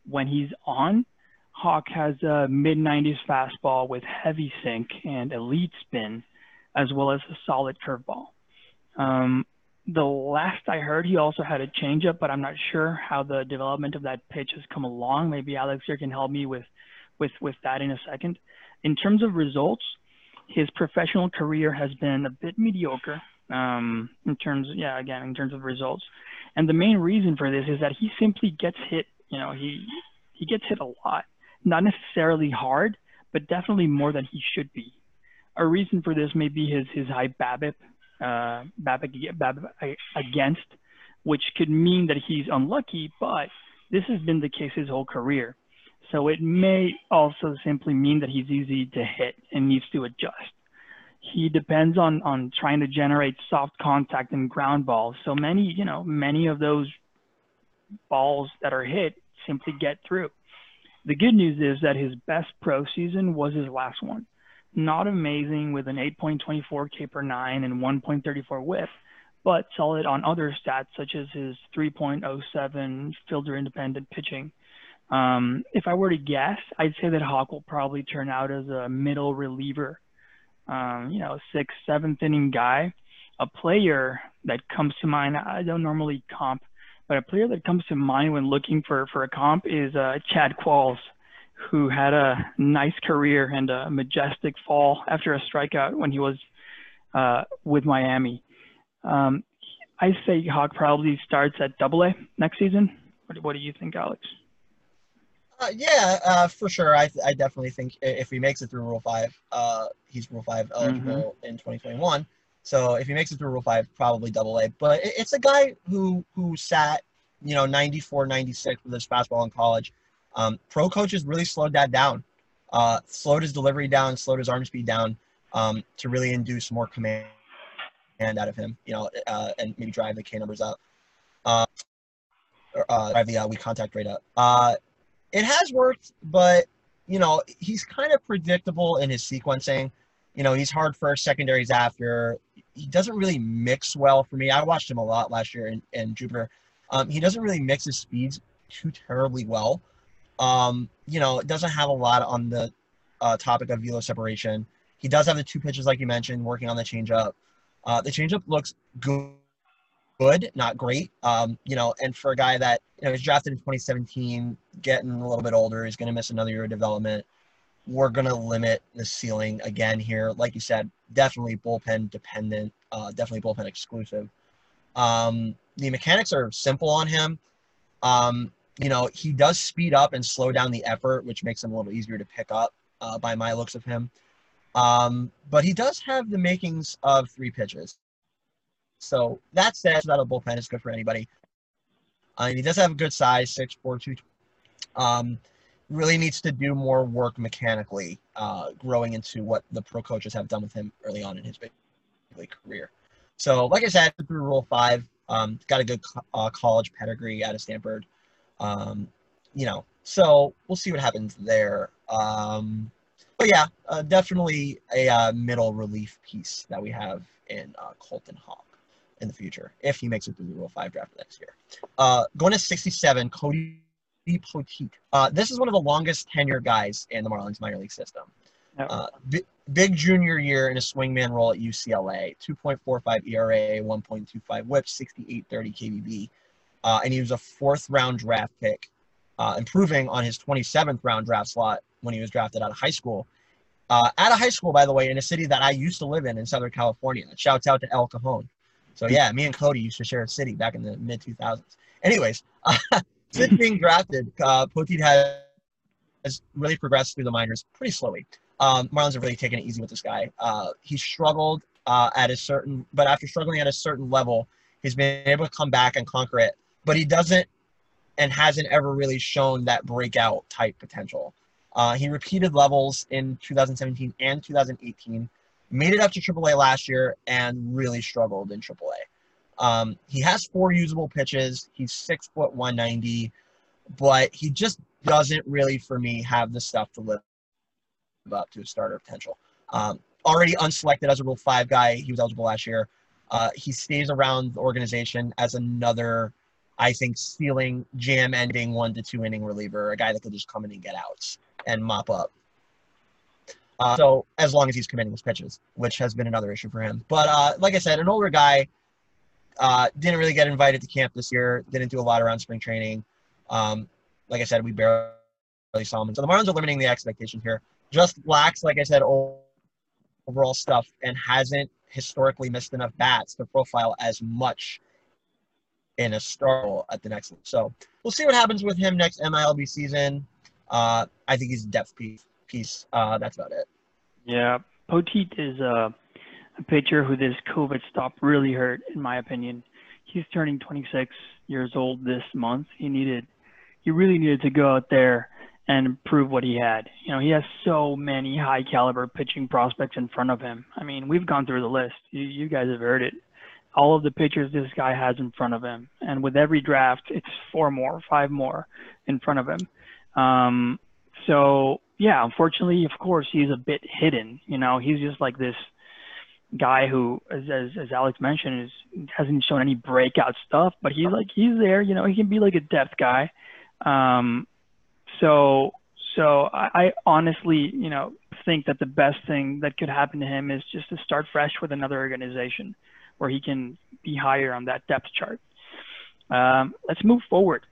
When he's on, Hock has a mid 90s fastball with heavy sink and elite spin, as well as a solid curveball. Um, the last I heard, he also had a changeup, but I'm not sure how the development of that pitch has come along. Maybe Alex here can help me with, with, with that in a second. In terms of results, his professional career has been a bit mediocre um, in terms, yeah, again, in terms of results. And the main reason for this is that he simply gets hit. You know, he he gets hit a lot, not necessarily hard, but definitely more than he should be. A reason for this may be his his high BABIP, uh, BABIP, BABIP against, which could mean that he's unlucky. But this has been the case his whole career. So it may also simply mean that he's easy to hit and needs to adjust. He depends on, on trying to generate soft contact and ground balls. So many, you know, many of those balls that are hit simply get through. The good news is that his best pro season was his last one. Not amazing with an 8.24 K per nine and 1.34 whip, but solid on other stats such as his 3.07 fielder independent pitching um, if I were to guess, I'd say that Hock will probably turn out as a middle reliever, um, you know, sixth, seventh inning guy. A player that comes to mind, I don't normally comp, but a player that comes to mind when looking for, for a comp is uh, Chad Qualls, who had a nice career and a majestic fall after a strikeout when he was uh, with Miami. Um, I say Hock probably starts at Double A next season. What, what, do you think, Alex? Uh, yeah, uh, for sure. I, I definitely think if he makes it through Rule Five, uh, he's Rule Five eligible mm-hmm. in 2021. So if he makes it through Rule Five, probably Double A. But it's a guy who who sat, you know, 94, 96 with his fastball in college. Um, pro coaches really slowed that down, uh, slowed his delivery down, slowed his arm speed down um, to really induce more command out of him, you know, uh, and maybe drive the K numbers up, uh, uh, drive the uh, weak contact rate up. It has worked, but you know, he's kind of predictable in his sequencing. You know, he's hard first, secondaries after. He doesn't really mix well for me. I watched him a lot last year in, in Jupiter. Um, he doesn't really mix his speeds too terribly well. Um, you know, it doesn't have a lot on the uh, topic of velo separation. He does have the two pitches, like you mentioned, working on the changeup. Uh, the changeup looks good, good, not great. Um, you know, and for a guy that you know was drafted in 2017, getting a little bit older, he's going to miss another year of development. We're going to limit the ceiling again here. Like you said, definitely bullpen dependent, uh, definitely bullpen exclusive. Um, the mechanics are simple on him. Um, you know, he does speed up and slow down the effort, which makes him a little easier to pick up uh, by my looks of him. Um, but he does have the makings of three pitches. So that says that a bullpen is good for anybody. Uh, he does have a good size, six four two. Um, really needs to do more work mechanically, uh, growing into what the pro coaches have done with him early on in his big league career. So, like I said, through Rule Five, um, got a good uh, college pedigree out of Stanford. Um, you know, so we'll see what happens there. Um, but yeah, uh, definitely a uh, middle relief piece that we have in uh, Colton Hock in the future if he makes it through the Rule Five draft next year. Uh, going to 67, Cody Poteet. Uh, this is one of the longest tenure guys in the Marlins minor league system. Uh, b- big junior year in a swingman role at UCLA, 2.45 ERA, 1.25 WHIP, 68.30 KBB uh, and he was a fourth round draft pick, uh, improving on his 27th round draft slot when he was drafted out of high school. Uh, out of high school, by the way, in a city that I used to live in in Southern California. Shouts out to El Cajon. So yeah, me and Cody used to share a city back in the mid 2000s. Anyways, since being drafted, uh, Poteet has, has really progressed through the minors pretty slowly. Um, Marlins have really taken it easy with this guy. Uh, he struggled uh, at a certain, but after struggling at a certain level, he's been able to come back and conquer it but he doesn't and hasn't ever really shown that breakout type potential. Uh, he repeated levels in 2017 and 2018, made it up to AAA last year, and really struggled in AAA. Um, he has four usable pitches. He's six foot 190, but he just doesn't really, for me, have the stuff to live up to a starter potential. Um, already unselected as a Rule Five guy, he was eligible last year. Uh, he stays around the organization as another I think stealing jam ending one to two inning reliever, a guy that could just come in and get outs and mop up. Uh, so as long as he's committing his pitches, which has been another issue for him. But uh, like I said, an older guy uh, didn't really get invited to camp this year. Didn't do a lot around spring training. Um, like I said, we barely saw him. So the Marlins are limiting the expectation here. Just lacks, like I said, overall stuff and hasn't historically missed enough bats to profile as much in a star at the next level. So we'll see what happens with him next MILB season. Uh, I think he's a depth piece. Piece. Uh, that's about it. Yeah, Poteet is a, a pitcher who this COVID stop really hurt, in my opinion. He's turning 26 years old this month. He needed, he really needed to go out there and prove what he had. You know, he has so many high caliber pitching prospects in front of him. I mean, we've gone through the list. You, you guys have heard it all of the pitchers this guy has in front of him. And with every draft, it's four more, five more in front of him. Um, so yeah, unfortunately, of course, he's a bit hidden. You know, he's just like this guy who, as as, as Alex mentioned, is hasn't shown any breakout stuff, but he's like he's there. You know, he can be like a depth guy. Um, so so I, I honestly, you know, think that the best thing that could happen to him is just to start fresh with another organization where he can be higher on that depth chart. Um, let's move forward.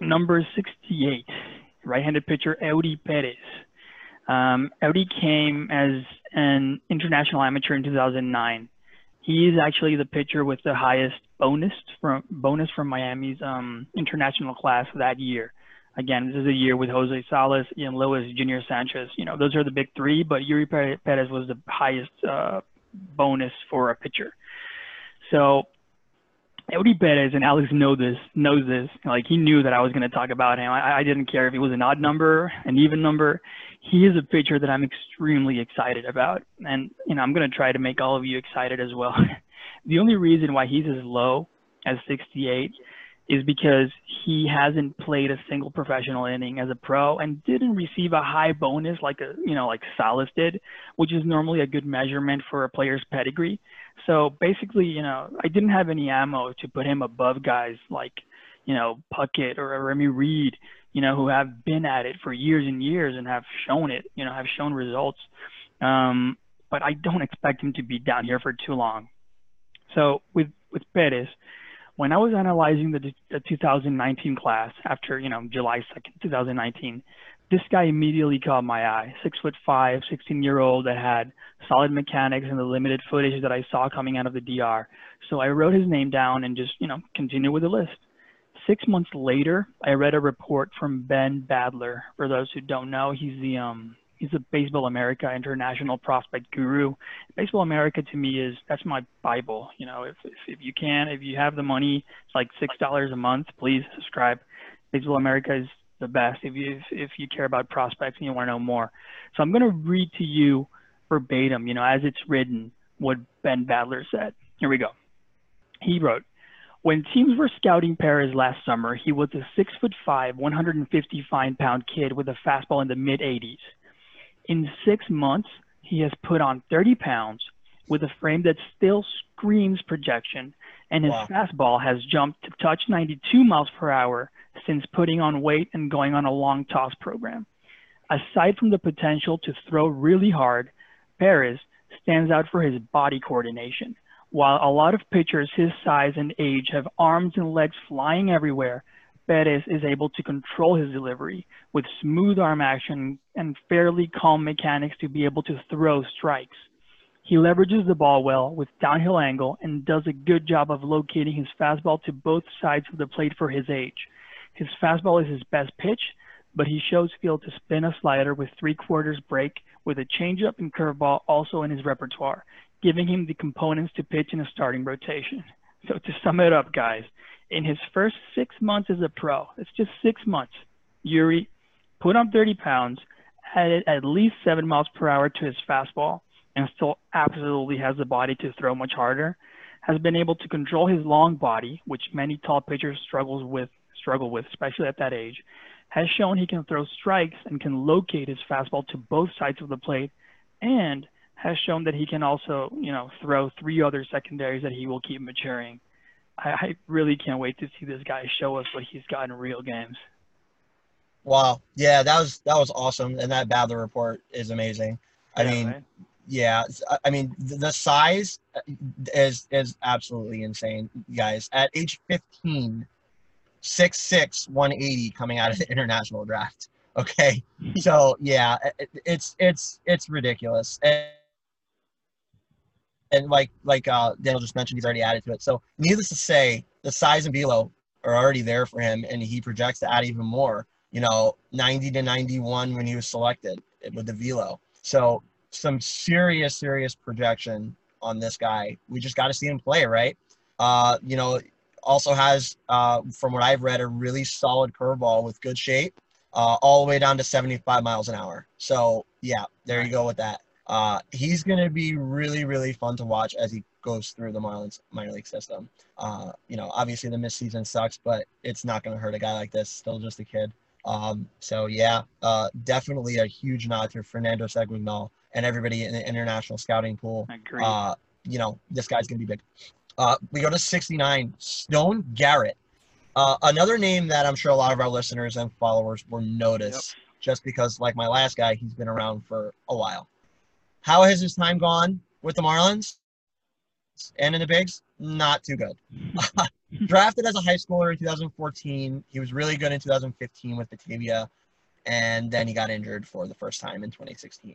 Number 68, right-handed pitcher Eury Perez. Um, came as an international amateur in 2009. He is actually the pitcher with the highest bonus from bonus from Miami's um, international class that year. Again, this is a year with Jose Salas, Ian Lewis, Junior Sanchez. You know, those are the big three, but Eury Perez was the highest uh, bonus for a pitcher. So Eury Perez and Alex know this, knows this. Like he knew that I was going to talk about him. I, I didn't care if he was an odd number, an even number. He is a pitcher that I'm extremely excited about, and you know I'm going to try to make all of you excited as well. the only reason why he's as low as 68 is because he hasn't played a single professional inning as a pro and didn't receive a high bonus like a you know like Salas did, which is normally a good measurement for a player's pedigree. So basically, you know, I didn't have any ammo to put him above guys like, you know, Puckett or Remy Reed, you know, who have been at it for years and years and have shown it, you know, have shown results. Um, but I don't expect him to be down here for too long. So with with Perez, when I was analyzing the, the 2019 class after you know July 2nd, 2019, this guy immediately caught my eye. Six foot five, 16 year old that had solid mechanics and the limited footage that I saw coming out of the DR. So I wrote his name down and just, you know, continued with the list. Six months later, I read a report from Ben Badler. For those who don't know, he's the um he's a Baseball America international prospect guru. Baseball America to me is that's my Bible. You know, if if, if you can, if you have the money, it's like six dollars a month. Please subscribe. Baseball America is the best if you if, if you care about prospects and you want to know more. So I'm going to read to you verbatim, you know, as it's written, what Ben Badler said. Here we go. He wrote, when teams were scouting Perez last summer, he was a six foot five, 150 fine pound kid with a fastball in the mid 80s. In six months, he has put on 30 pounds with a frame that still screams projection, and his wow. fastball has jumped to touch 92 miles per hour since putting on weight and going on a long toss program. Aside from the potential to throw really hard, Perez stands out for his body coordination. While a lot of pitchers his size and age have arms and legs flying everywhere, Perez is able to control his delivery with smooth arm action and fairly calm mechanics to be able to throw strikes. He leverages the ball well with downhill angle and does a good job of locating his fastball to both sides of the plate for his age. His fastball is his best pitch, but he shows feel to spin a slider with three quarters break with a changeup and curveball also in his repertoire, giving him the components to pitch in a starting rotation. So to sum it up, guys, in his first six months as a pro, it's just six months, Eury put on 30 pounds, added at least seven miles per hour to his fastball, and still absolutely has the body to throw much harder, has been able to control his long body, which many tall pitchers struggles with struggle with, especially at that age, has shown he can throw strikes and can locate his fastball to both sides of the plate, and has shown that he can also, you know, throw three other secondaries that he will keep maturing. I, I really can't wait to see this guy show us what he's got in real games. Wow, yeah, that was that was awesome, and that Badler report is amazing. I yeah, mean, right? yeah, I mean the size is is absolutely insane, guys. At age 15, six six 180 coming out of the international draft. Okay, so yeah, it, it's it's it's ridiculous. And, and like like uh, Daniel just mentioned, he's already added to it. So needless to say, the size and velo are already there for him, and he projects to add even more. You know, 90 to 91 when he was selected with the velo. So some serious serious projection on this guy. We just got to see him play, right? Uh, you know, also has, uh, from what I've read, a really solid curveball with good shape, uh, all the way down to 75 miles an hour. So yeah, there you go with that. Uh, he's going to be really, really fun to watch as he goes through the Marlins minor league system. Uh, you know, obviously the missed season sucks, but it's not going to hurt a guy like this. Still just a kid. Um, so yeah, uh, definitely a huge nod to Fernando Seguignol and everybody in the international scouting pool. Uh, you know, this guy's going to be big. Uh, we go to 69, Stone Garrett. Uh, another name that I'm sure a lot of our listeners and followers will notice yep. just because, like my last guy, he's been around for a while. How has his time gone with the Marlins and in the Bigs? Not too good. Drafted as a high schooler in 2014, he was really good in 2015 with Batavia. and then he got injured for the first time in 2016,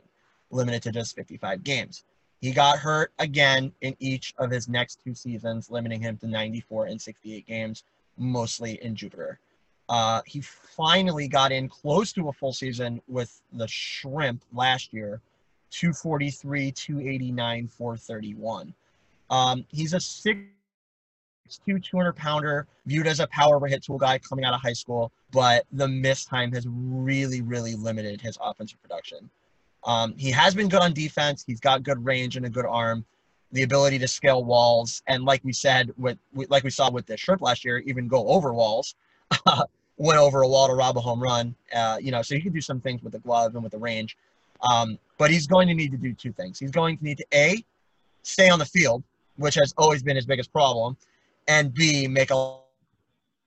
limited to just 55 games. He got hurt again in each of his next two seasons, limiting him to 94 and 68 games, mostly in Jupiter. Uh, he finally got in close to a full season with the Shrimp last year, 243, 289, 431. Um, he's a six two 200 pounder, viewed as a power over hit tool guy coming out of high school, but the miss time has really, really limited his offensive production. Um, he has been good on defense. He's got good range and a good arm, the ability to scale walls, and like we said, with like we saw with the shrimp last year, even go over walls. went over a wall to rob a home run. Uh, you know, so he can do some things with the glove and with the range. Um, but he's going to need to do two things. He's going to need to a stay on the field, which has always been his biggest problem, and B, make a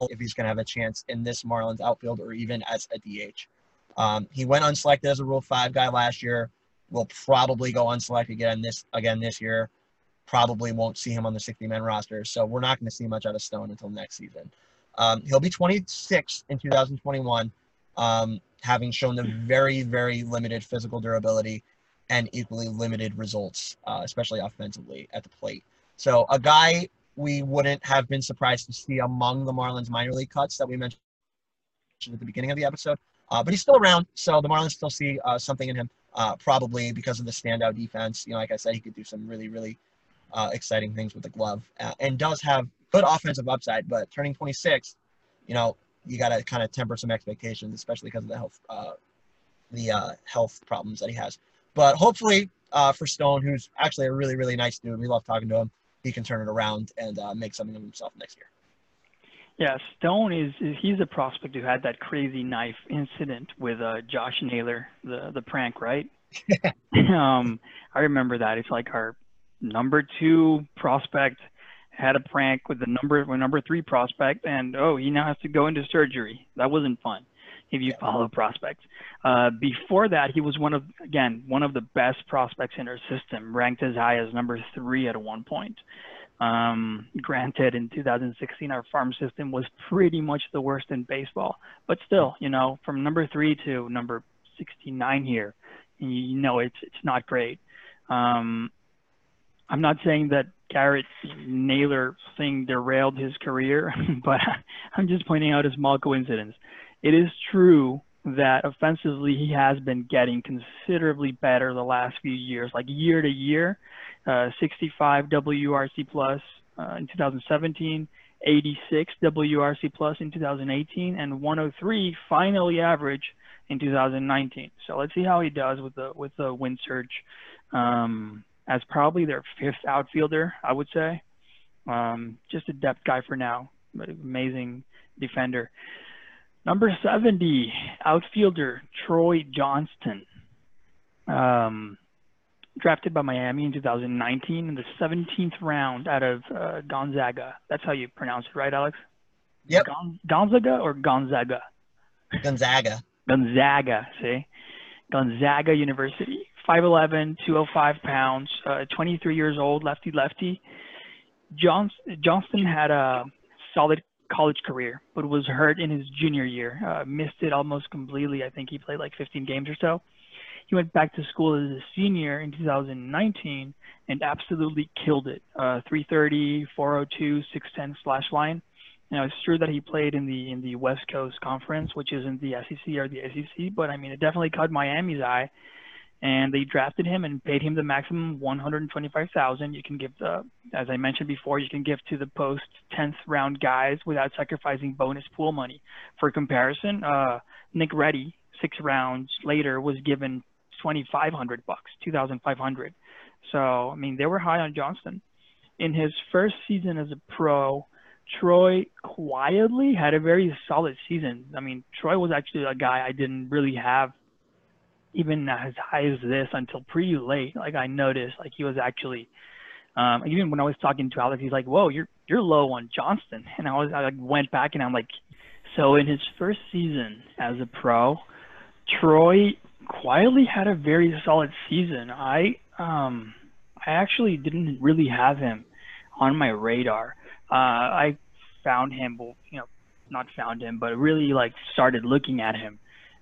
if he's going to have a chance in this Marlins outfield or even as a DH. Um, he went unselected as a Rule Five guy last year. Will probably go unselected again this again this year. Probably won't see him on the 60-man roster, so we're not going to see much out of Stone until next season. Um, he'll be 26 in 2021, um, having shown the very very limited physical durability and equally limited results, uh, especially offensively at the plate. So a guy we wouldn't have been surprised to see among the Marlins minor league cuts that we mentioned at the beginning of the episode. Uh, but he's still around, so the Marlins still see uh, something in him, uh, probably because of the standout defense. You know, like I said, he could do some really, really uh, exciting things with the glove, uh, and does have good offensive upside. But turning 26, you know, you got to kind of temper some expectations, especially because of the health, uh, the health problems that he has. But hopefully, for Stone, who's actually a really, really nice dude, we love talking to him he can turn it around and make something of himself next year. Yeah, Stone is, is, he's a prospect who had that crazy knife incident with uh, Josh Naylor, the the prank, right? um, I remember that. It's like our number two prospect had a prank with the number with number three prospect, and oh, he now has to go into surgery. That wasn't fun if you follow prospects. Uh, before that, he was one of, again, one of the best prospects in our system, ranked as high as number three at one point. Um, granted, in 2016, our farm system was pretty much the worst in baseball, but still, you know, from number three to number 69 here, you know, it's it's not great. Um, I'm not saying that Garrett Naylor thing derailed his career, but I'm just pointing out a small coincidence it is true that offensively he has been getting considerably better the last few years, like year to year. Uh, 65 WRC plus uh, in 2017, 86 WRC plus in 2018, and 103 finally average in 2019. So let's see how he does with the with the win surge. Um, as probably their fifth outfielder, I would say. Um, just a depth guy for now, but amazing defender. Number 70, outfielder Troy Johnston. Um, drafted by Miami in 2019 in the 17th round out of uh, Gonzaga. That's how you pronounce it, right, Alex? Yep. Gon- Gonzaga or Gonzaga? Gonzaga. Gonzaga, see? Gonzaga University. 5'11, 205 pounds, uh, 23 years old, lefty lefty. Johns- Johnston had a solid college career, but was hurt in his junior year. Uh, missed it almost completely. I think he played like 15 games or so. He went back to school as a senior in 2019 and absolutely killed it. Uh, 330, 402, 610 slash line. Now it's true that he played in the in the West Coast Conference, which isn't the SEC or the ACC, but I mean it definitely caught Miami's eye and they drafted him and paid him the maximum 125,000. You can give the, as I mentioned before, you can give to the post 10th round guys without sacrificing bonus pool money. For comparison, uh, Nick Reddy, six rounds later, was given 2,500 bucks, 2,500. So I mean, they were high on Johnston. In his first season as a pro, Troy quietly had a very solid season. I mean, Troy was actually a guy I didn't really have even as high as this until pretty late. Like I noticed, like he was actually, um, even when I was talking to Alex, he's like, "Whoa, you're you're low on Johnston," and I was I like went back and I'm like, so in his first season as a pro, Troy quietly had a very solid season. I um I actually didn't really have him on my radar. Uh, I found him, you know, not found him, but really like started looking at him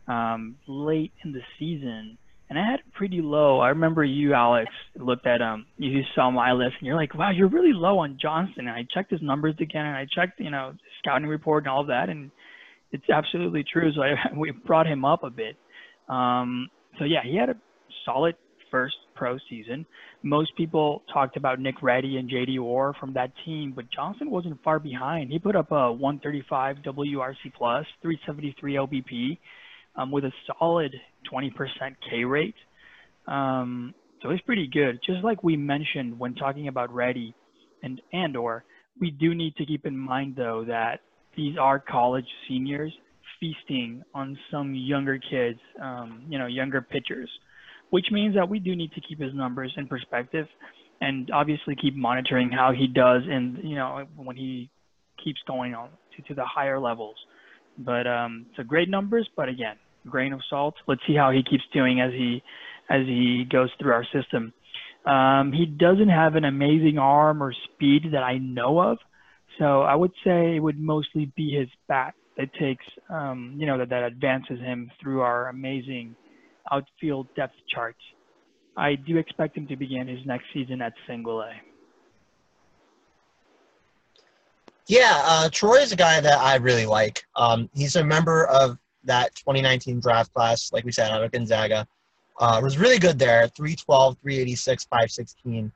um, late in the season, and I had it pretty low. I remember you, Alex, looked at um, you saw my list, and you're like, "Wow, you're really low on Johnson." And I checked his numbers again, and I checked, you know, scouting report and all that, and it's absolutely true. So I, we brought him up a bit. Um, so yeah, he had a solid first pro season. Most people talked about Nick Reddy and JD Orr from that team, but Johnson wasn't far behind. He put up a 135 WRC plus, 373 LBP, um, with a solid 20% K rate. Um, so it's pretty good. Just like we mentioned when talking about Reddy and and or, we do need to keep in mind though that these are college seniors feasting on some younger kids, um, you know, younger pitchers which means that we do need to keep his numbers in perspective and obviously keep monitoring how he does and you know when he keeps going on to, to the higher levels but um a great numbers but again grain of salt let's see how he keeps doing as he as he goes through our system um he doesn't have an amazing arm or speed that i know of so i would say it would mostly be his bat that takes um you know that that advances him through our amazing outfield depth charts. I do expect him to begin his next season at single A. Yeah, uh, Troy is a guy that I really like. Um, he's a member of that 2019 draft class, like we said, out of Gonzaga. Uh, was really good there 312, 386, 516.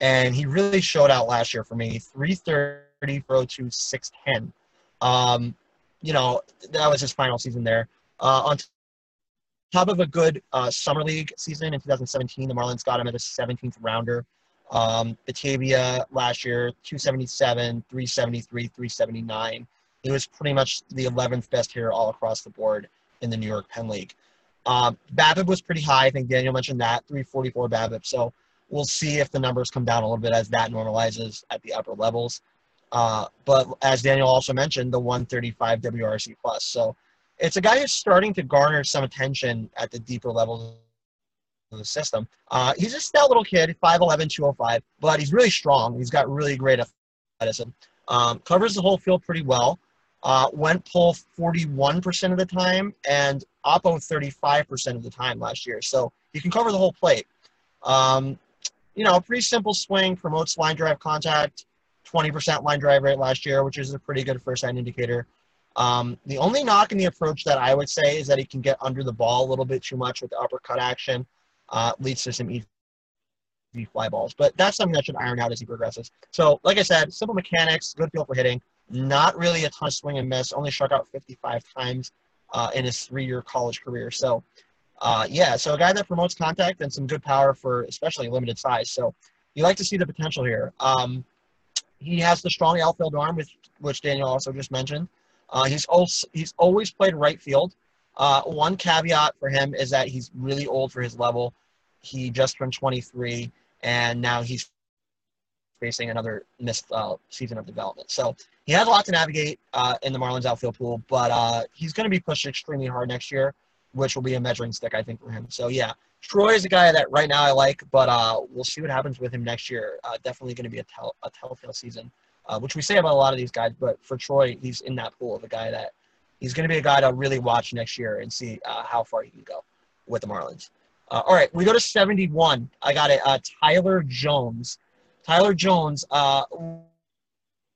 And he really showed out last year for me 330 for 02, 610. Um, you know, that was his final season there. Uh, on top of a good uh, summer league season in 2017, the Marlins got him at a 17th rounder. Um, Batavia last year, 277, 373, 379. He was pretty much the 11th best hitter all across the board in the New York Penn League. BABIP was pretty high. I think Daniel mentioned that 344 BABIP. So we'll see if the numbers come down a little bit as that normalizes at the upper levels. Uh, but as Daniel also mentioned, the 135 WRC plus. So it's a guy who's starting to garner some attention at the deeper levels of the system. Uh, he's a stout little kid, 5'11", 205, but he's really strong. He's got really great athleticism. Um, covers the whole field pretty well. Uh, went pull 41% of the time and oppo 35% of the time last year. So he can cover the whole plate. Um, you know, pretty simple swing, promotes line drive contact, 20% line drive rate last year, which is a pretty good first sign indicator. Um, the only knock in the approach that I would say is that he can get under the ball a little bit too much with the uppercut action, uh, leads to some easy fly balls. But that's something that should iron out as he progresses. So, like I said, simple mechanics, good feel for hitting. Not really a ton of swing and miss. Only struck out 55 times uh, in his three-year college career. So, uh, yeah, so a guy that promotes contact and some good power for especially limited size. So, you like to see the potential here. Um, he has the strong outfield arm, which, which Daniel also just mentioned. Uh, he's also he's always played right field. Uh, one caveat for him is that he's really old for his level. He just turned 23, and now he's facing another missed uh, season of development. So he has a lot to navigate uh, in the Marlins outfield pool, but uh, he's going to be pushed extremely hard next year, which will be a measuring stick, I think, for him. So yeah, Troy is a guy that right now I like, but uh, we'll see what happens with him next year. definitely going to be a, tell- a telltale season uh, which we say about a lot of these guys. But for Troy, he's in that pool of a guy that he's going to be a guy to really watch next year and see uh, how far he can go with the Marlins. Uh, all right, we go to 71. I got it. Uh, Tyler Jones. Tyler Jones, uh,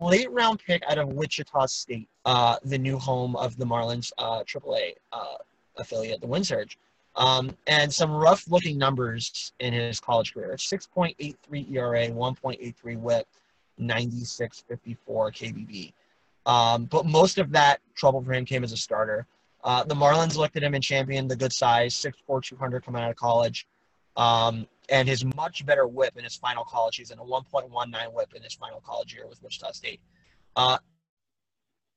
late round pick out of Wichita State, uh, the new home of the Marlins AAA affiliate, the Wind Surge. Um, and some rough looking numbers in his college career 6.83 ERA, 1.83 whip, 96.54 KBB. Um, but most of that trouble for him came as a starter. Uh, the Marlins looked at him and championed the good size, 6'4", 200 coming out of college. Um, and his much better whip in his final college season, a 1.19 whip in his final college year with Wichita State. Uh,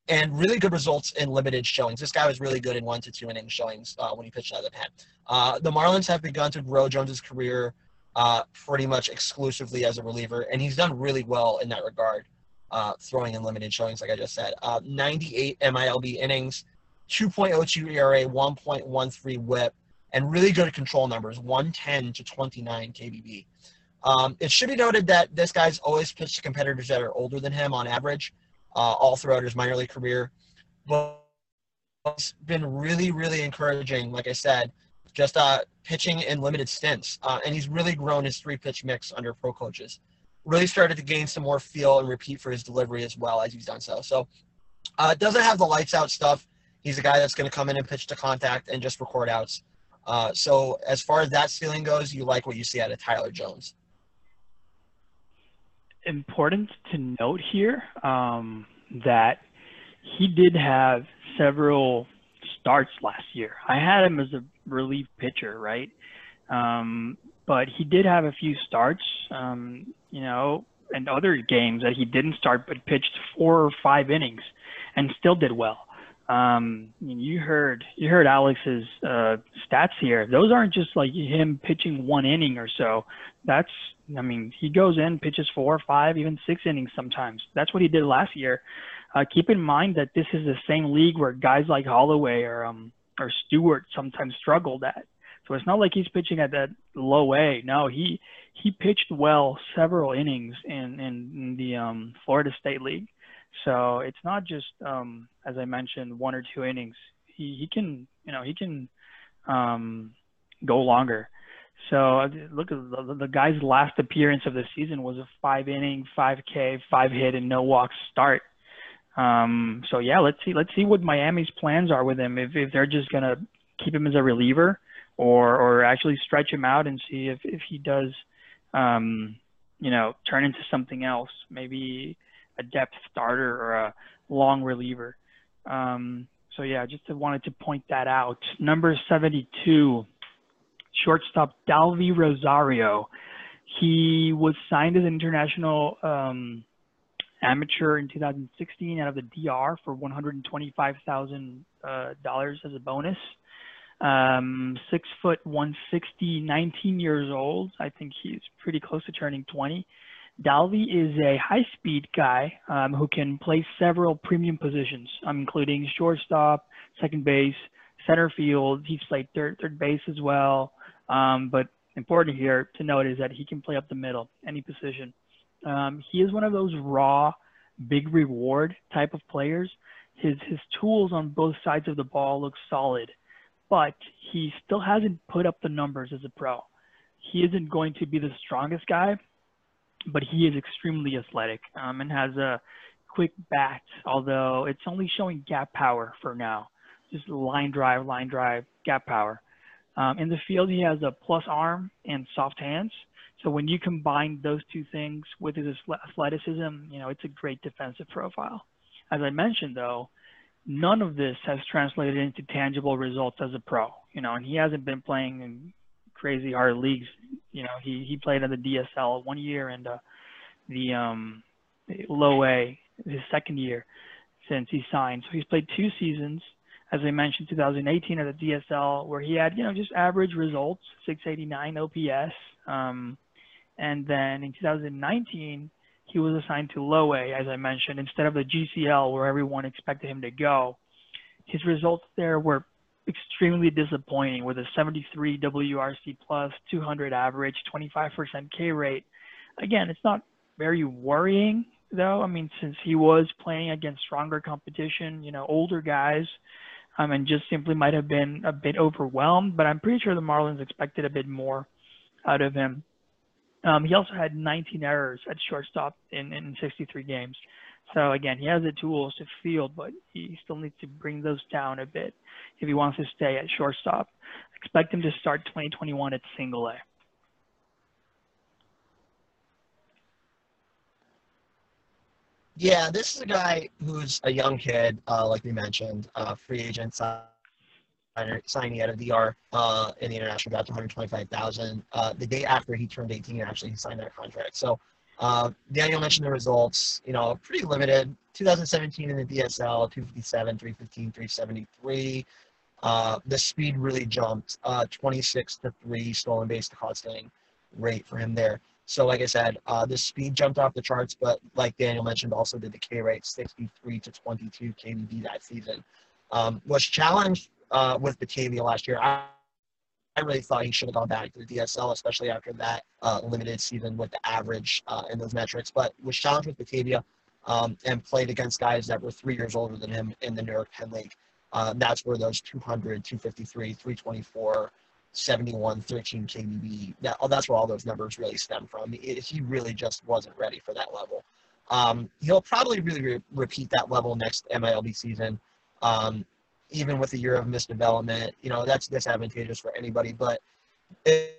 and really good results in limited showings. This guy was really good in one to two inning showings uh, when he pitched out of the pen. Uh, the Marlins have begun to grow Jones's career uh, pretty much exclusively as a reliever, and he's done really well in that regard, uh, throwing in limited showings, like I just said. Uh, 98 MILB innings, 2.02 ERA, 1.13 WHIP, and really good control numbers, 110 to 29 KBB. Um, it should be noted that this guy's always pitched to competitors that are older than him on average, uh, all throughout his minor league career. But it's been really, really encouraging. Like I said, just uh, pitching in limited stints, uh, and he's really grown his three pitch mix under pro coaches. Really started to gain some more feel and repeat for his delivery as well as he's done so. So, uh, doesn't have the lights out stuff. He's a guy that's going to come in and pitch to contact and just record outs. Uh, so, as far as that ceiling goes, you like what you see out of Tyler Jones. Important to note here um, that he did have several starts last year. I had him as a relief pitcher, right? Um, but he did have a few starts, um, you know, and other games that he didn't start but pitched four or five innings and still did well. Um, you heard you heard Alex's uh, stats here. Those aren't just like him pitching one inning or so. That's I mean he goes in, pitches four, five, even six innings sometimes. That's what he did last year. Uh, keep in mind that this is the same league where guys like Holloway or um, or Stewart sometimes struggled at. So it's not like he's pitching at that low A. No, he he pitched well several innings in in, in the um, Florida State League. So it's not just um, as I mentioned one or two innings. He he can you know he can um, go longer. So uh, look at the, the guy's last appearance of the season was a five inning, five K, five hit, and no walks start. Um, so yeah, let's see let's see what Miami's plans are with him. If if they're just gonna keep him as a reliever, or or actually stretch him out and see if if he does, um, you know, turn into something else, maybe a depth starter or a long reliever. Um, so yeah, just wanted to point that out. Number 72, shortstop Dalvy Rosario. He was signed as an international um, amateur in 2016 out of the DR for $125,000 uh, as a bonus. Um, six foot 160, 19 years old. I think he's pretty close to turning 20. Dalvy is a high speed guy um, who can play several premium positions, um, including shortstop, second base, center field. He's played third, third base as well. Um, but important here to note is that he can play up the middle, any position. Um, he is one of those raw, big reward type of players. His his tools on both sides of the ball look solid, but he still hasn't put up the numbers as a pro. He isn't going to be the strongest guy, but he is extremely athletic um, and has a quick bat. Although it's only showing gap power for now, just line drive, line drive, gap power. Um, in the field, he has a plus arm and soft hands. So when you combine those two things with his athleticism, you know, it's a great defensive profile. As I mentioned, though, none of this has translated into tangible results as a pro. You know, and he hasn't been playing in crazy hard leagues. You know, he he played in the DSL one year and uh, the um, low A his second year since he signed. So he's played two seasons. As I mentioned, 2018 at the DSL, where he had you know just average results, 689 OPS. Um, and then in 2019, he was assigned to low A, as I mentioned, instead of the GCL where everyone expected him to go. His results there were extremely disappointing with a 73 WRC plus, 200 average, 25% K rate. Again, it's not very worrying though. I mean, since he was playing against stronger competition, you know, older guys, um, and just simply might have been a bit overwhelmed. But I'm pretty sure the Marlins expected a bit more out of him. Um, he also had 19 errors at shortstop in, in 63 games. So again, he has the tools to field, but he still needs to bring those down a bit if he wants to stay at shortstop. Expect him to start 2021 at single A. Yeah, this is a guy who's a young kid, uh, like we mentioned, uh, free agent signing out of DR uh, in the international draft, 125,000. Uh, the day after he turned 18, actually he signed that contract. So uh, Daniel mentioned the results. You know, pretty limited. 2017 in the DSL, 257, 315, 373. Uh, the speed really jumped. Uh, 26 to three stolen base to costing rate for him there. So, like I said, uh, the speed jumped off the charts, but like Daniel mentioned, also did the K rate 63 to 22 KBB that season. Um, was challenged uh, with Batavia last year. I, I really thought he should have gone back to the DSL, especially after that uh, limited season with the average uh, and those metrics. But was challenged with Batavia um, and played against guys that were three years older than him in the New York Penn League. Uh, that's where those 200, 253, 324, 71, 13 KBB, that, oh, that's where all those numbers really stem from. It, he really just wasn't ready for that level. Um, he'll probably really re- repeat that level next MILB season. Um, even with a year of misdevelopment, you know, that's disadvantageous for anybody, but it,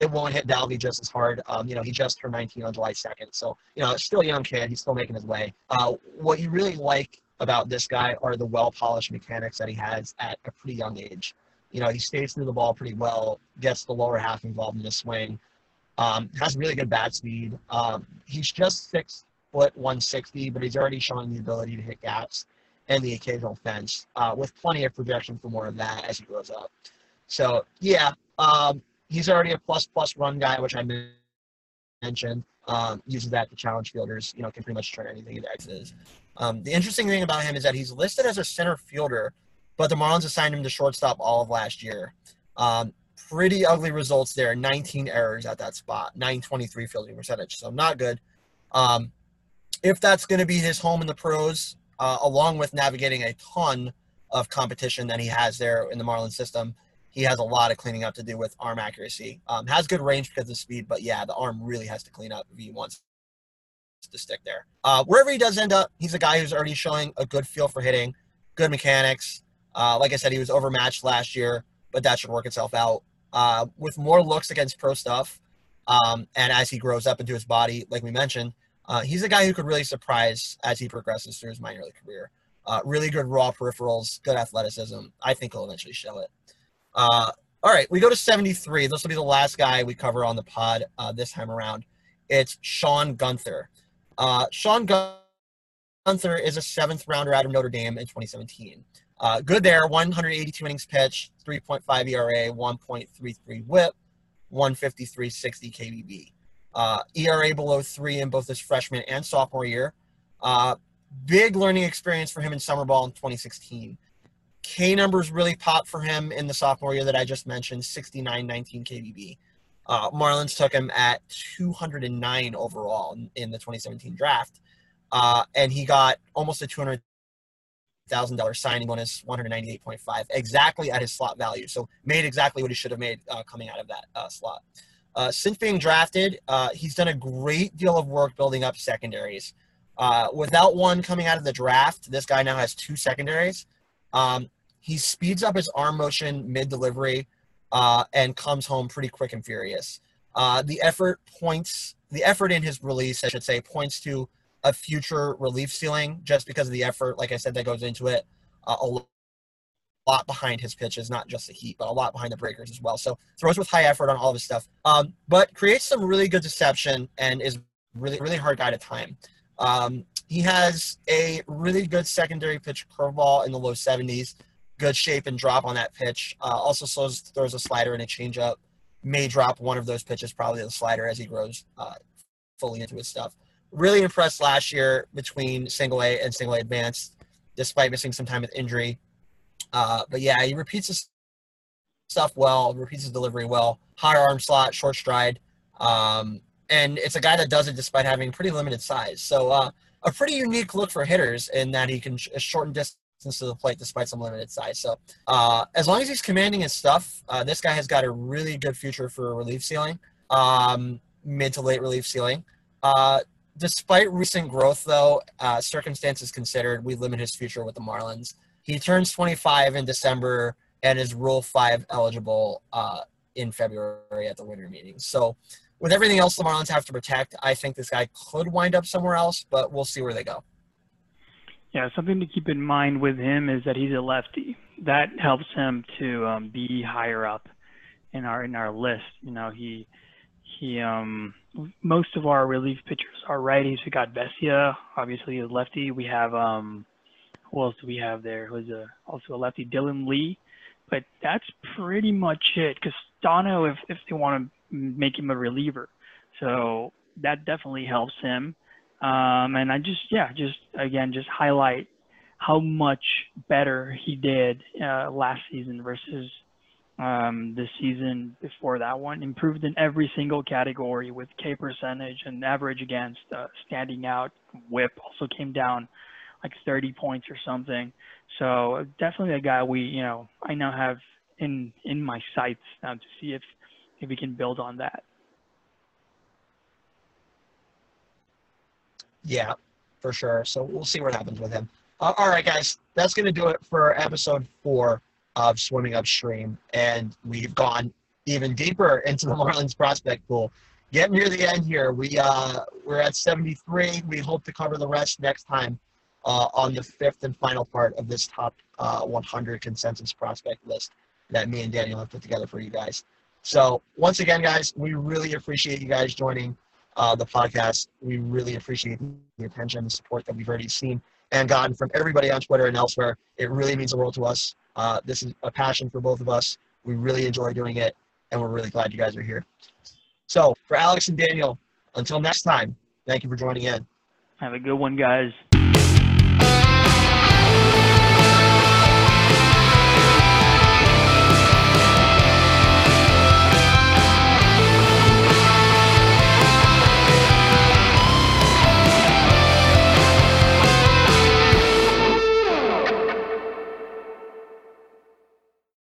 it won't hit Dalvy just as hard. Um, you know, he just turned 19 on July 2nd. So, you know, still a young kid. He's still making his way. Uh, what you really like about this guy are the well polished mechanics that he has at a pretty young age. You know, he stays through the ball pretty well, gets the lower half involved in the swing, um, has really good bat speed. Um, he's just six foot 160, but he's already showing the ability to hit gaps and the occasional fence uh, with plenty of projection for more of that as he grows up. So, yeah, um, he's already a plus plus run guy, which I mentioned. Um, uses that to challenge fielders. You know, can pretty much turn anything into X's. Um, the interesting thing about him is that he's listed as a center fielder, but the Marlins assigned him to shortstop all of last year. Um, pretty ugly results there. 19 errors at that spot, 923 fielding percentage, so not good. Um, if that's going to be his home in the pros, uh, along with navigating a ton of competition that he has there in the Marlins system, he has a lot of cleaning up to do with arm accuracy. Um, has good range because of speed, but yeah, the arm really has to clean up if he wants to stick there. Uh, wherever he does end up, he's a guy who's already showing a good feel for hitting, good mechanics. Uh, like I said, he was overmatched last year, but that should work itself out. Uh, with more looks against pro stuff, um, and as he grows up into his body, like we mentioned, uh, he's a guy who could really surprise as he progresses through his minor league career. Uh, really good raw peripherals, good athleticism. I think he'll eventually show it. Uh, all right, we go to 73. This will be the last guy we cover on the pod uh, this time around. It's Sean Guenther. Uh, Sean Guenther is a seventh rounder out of Notre Dame in 2017. Uh, good there, 182 innings pitched, 3.5 ERA, 1.33 WHIP, 153.60 KBB. Uh, ERA below three in both his freshman and sophomore year. Uh, big learning experience for him in summer ball in 2016. K numbers really popped for him in the sophomore year that I just mentioned, 69, 19 KBB. Uh, Marlins took him at 209 overall in, in the 2017 draft, uh, and he got almost a 200 thousand dollar signing bonus, 198.5, exactly at his slot value. So made exactly what he should have made uh, coming out of that uh, slot. Uh, since being drafted, uh, he's done a great deal of work building up secondaries. Uh, without one coming out of the draft, this guy now has two secondaries. Um, he speeds up his arm motion mid delivery uh, and comes home pretty quick and furious. Uh, the effort points, the effort in his release, I should say, points to a future relief ceiling just because of the effort, like I said, that goes into it. Uh, a lot behind his pitches, not just the heat, but a lot behind the breakers as well. So throws with high effort on all of his stuff, um, but creates some really good deception and is really, really hard guy to time. Um, he has a really good secondary pitch curveball in the low 70s good shape and drop on that pitch. Uh, also slows, throws a slider and a changeup. May drop one of those pitches, probably the slider, as he grows uh, fully into his stuff. Really impressed last year between single A and single A advanced, despite missing some time with injury. Uh, but yeah, he repeats his stuff well, repeats his delivery well. High arm slot, short stride. Um, and it's a guy that does it despite having pretty limited size. So uh, a pretty unique look for hitters in that he can sh- shorten distance to the plate despite some limited size. So uh, as long as he's commanding his stuff, uh, this guy has got a really good future for relief ceiling, um, mid to late relief ceiling. Uh, despite recent growth, though, uh, circumstances considered, we limit his future with the Marlins. He turns 25 in December and is Rule 5 eligible uh, in February at the winter meeting. So with everything else the Marlins have to protect, I think this guy could wind up somewhere else, but we'll see where they go. Yeah, something to keep in mind with him is that he's a lefty. That helps him to um, be higher up in our in our list. You know, he he um most of our relief pitchers are righties. We got Vesia, obviously a lefty. We have um who else do we have there? Who's a also a lefty, Dylan Lee. But that's pretty much it. Castano, if if they want to make him a reliever, so that definitely helps him. Um, and I just, yeah, just again, just highlight how much better he did uh, last season versus um, the season before that one. Improved in every single category with K percentage and average against, uh, standing out. Whip also came down like 30 points or something. So definitely a guy we, you know, I now have in in my sights now to see if if we can build on that. Yeah, for sure. So we'll see what happens with him. Uh, all right, guys, that's going to do it for episode four of Swimming Upstream. And we've gone even deeper into the Marlins prospect pool. Getting near the end here. We, uh, we're at 73. We hope to cover the rest next time uh, on the fifth and final part of this top uh, 100 consensus prospect list that me and Daniel have put together for you guys. So once again, guys, we really appreciate you guys joining uh, the podcast. We really appreciate the attention and support that we've already seen and gotten from everybody on Twitter and elsewhere. It really means the world to us. Uh, this is a passion for both of us. We really enjoy doing it, and we're really glad you guys are here. So, for Alex and Daniel, until next time, thank you for joining in. Have a good one, guys.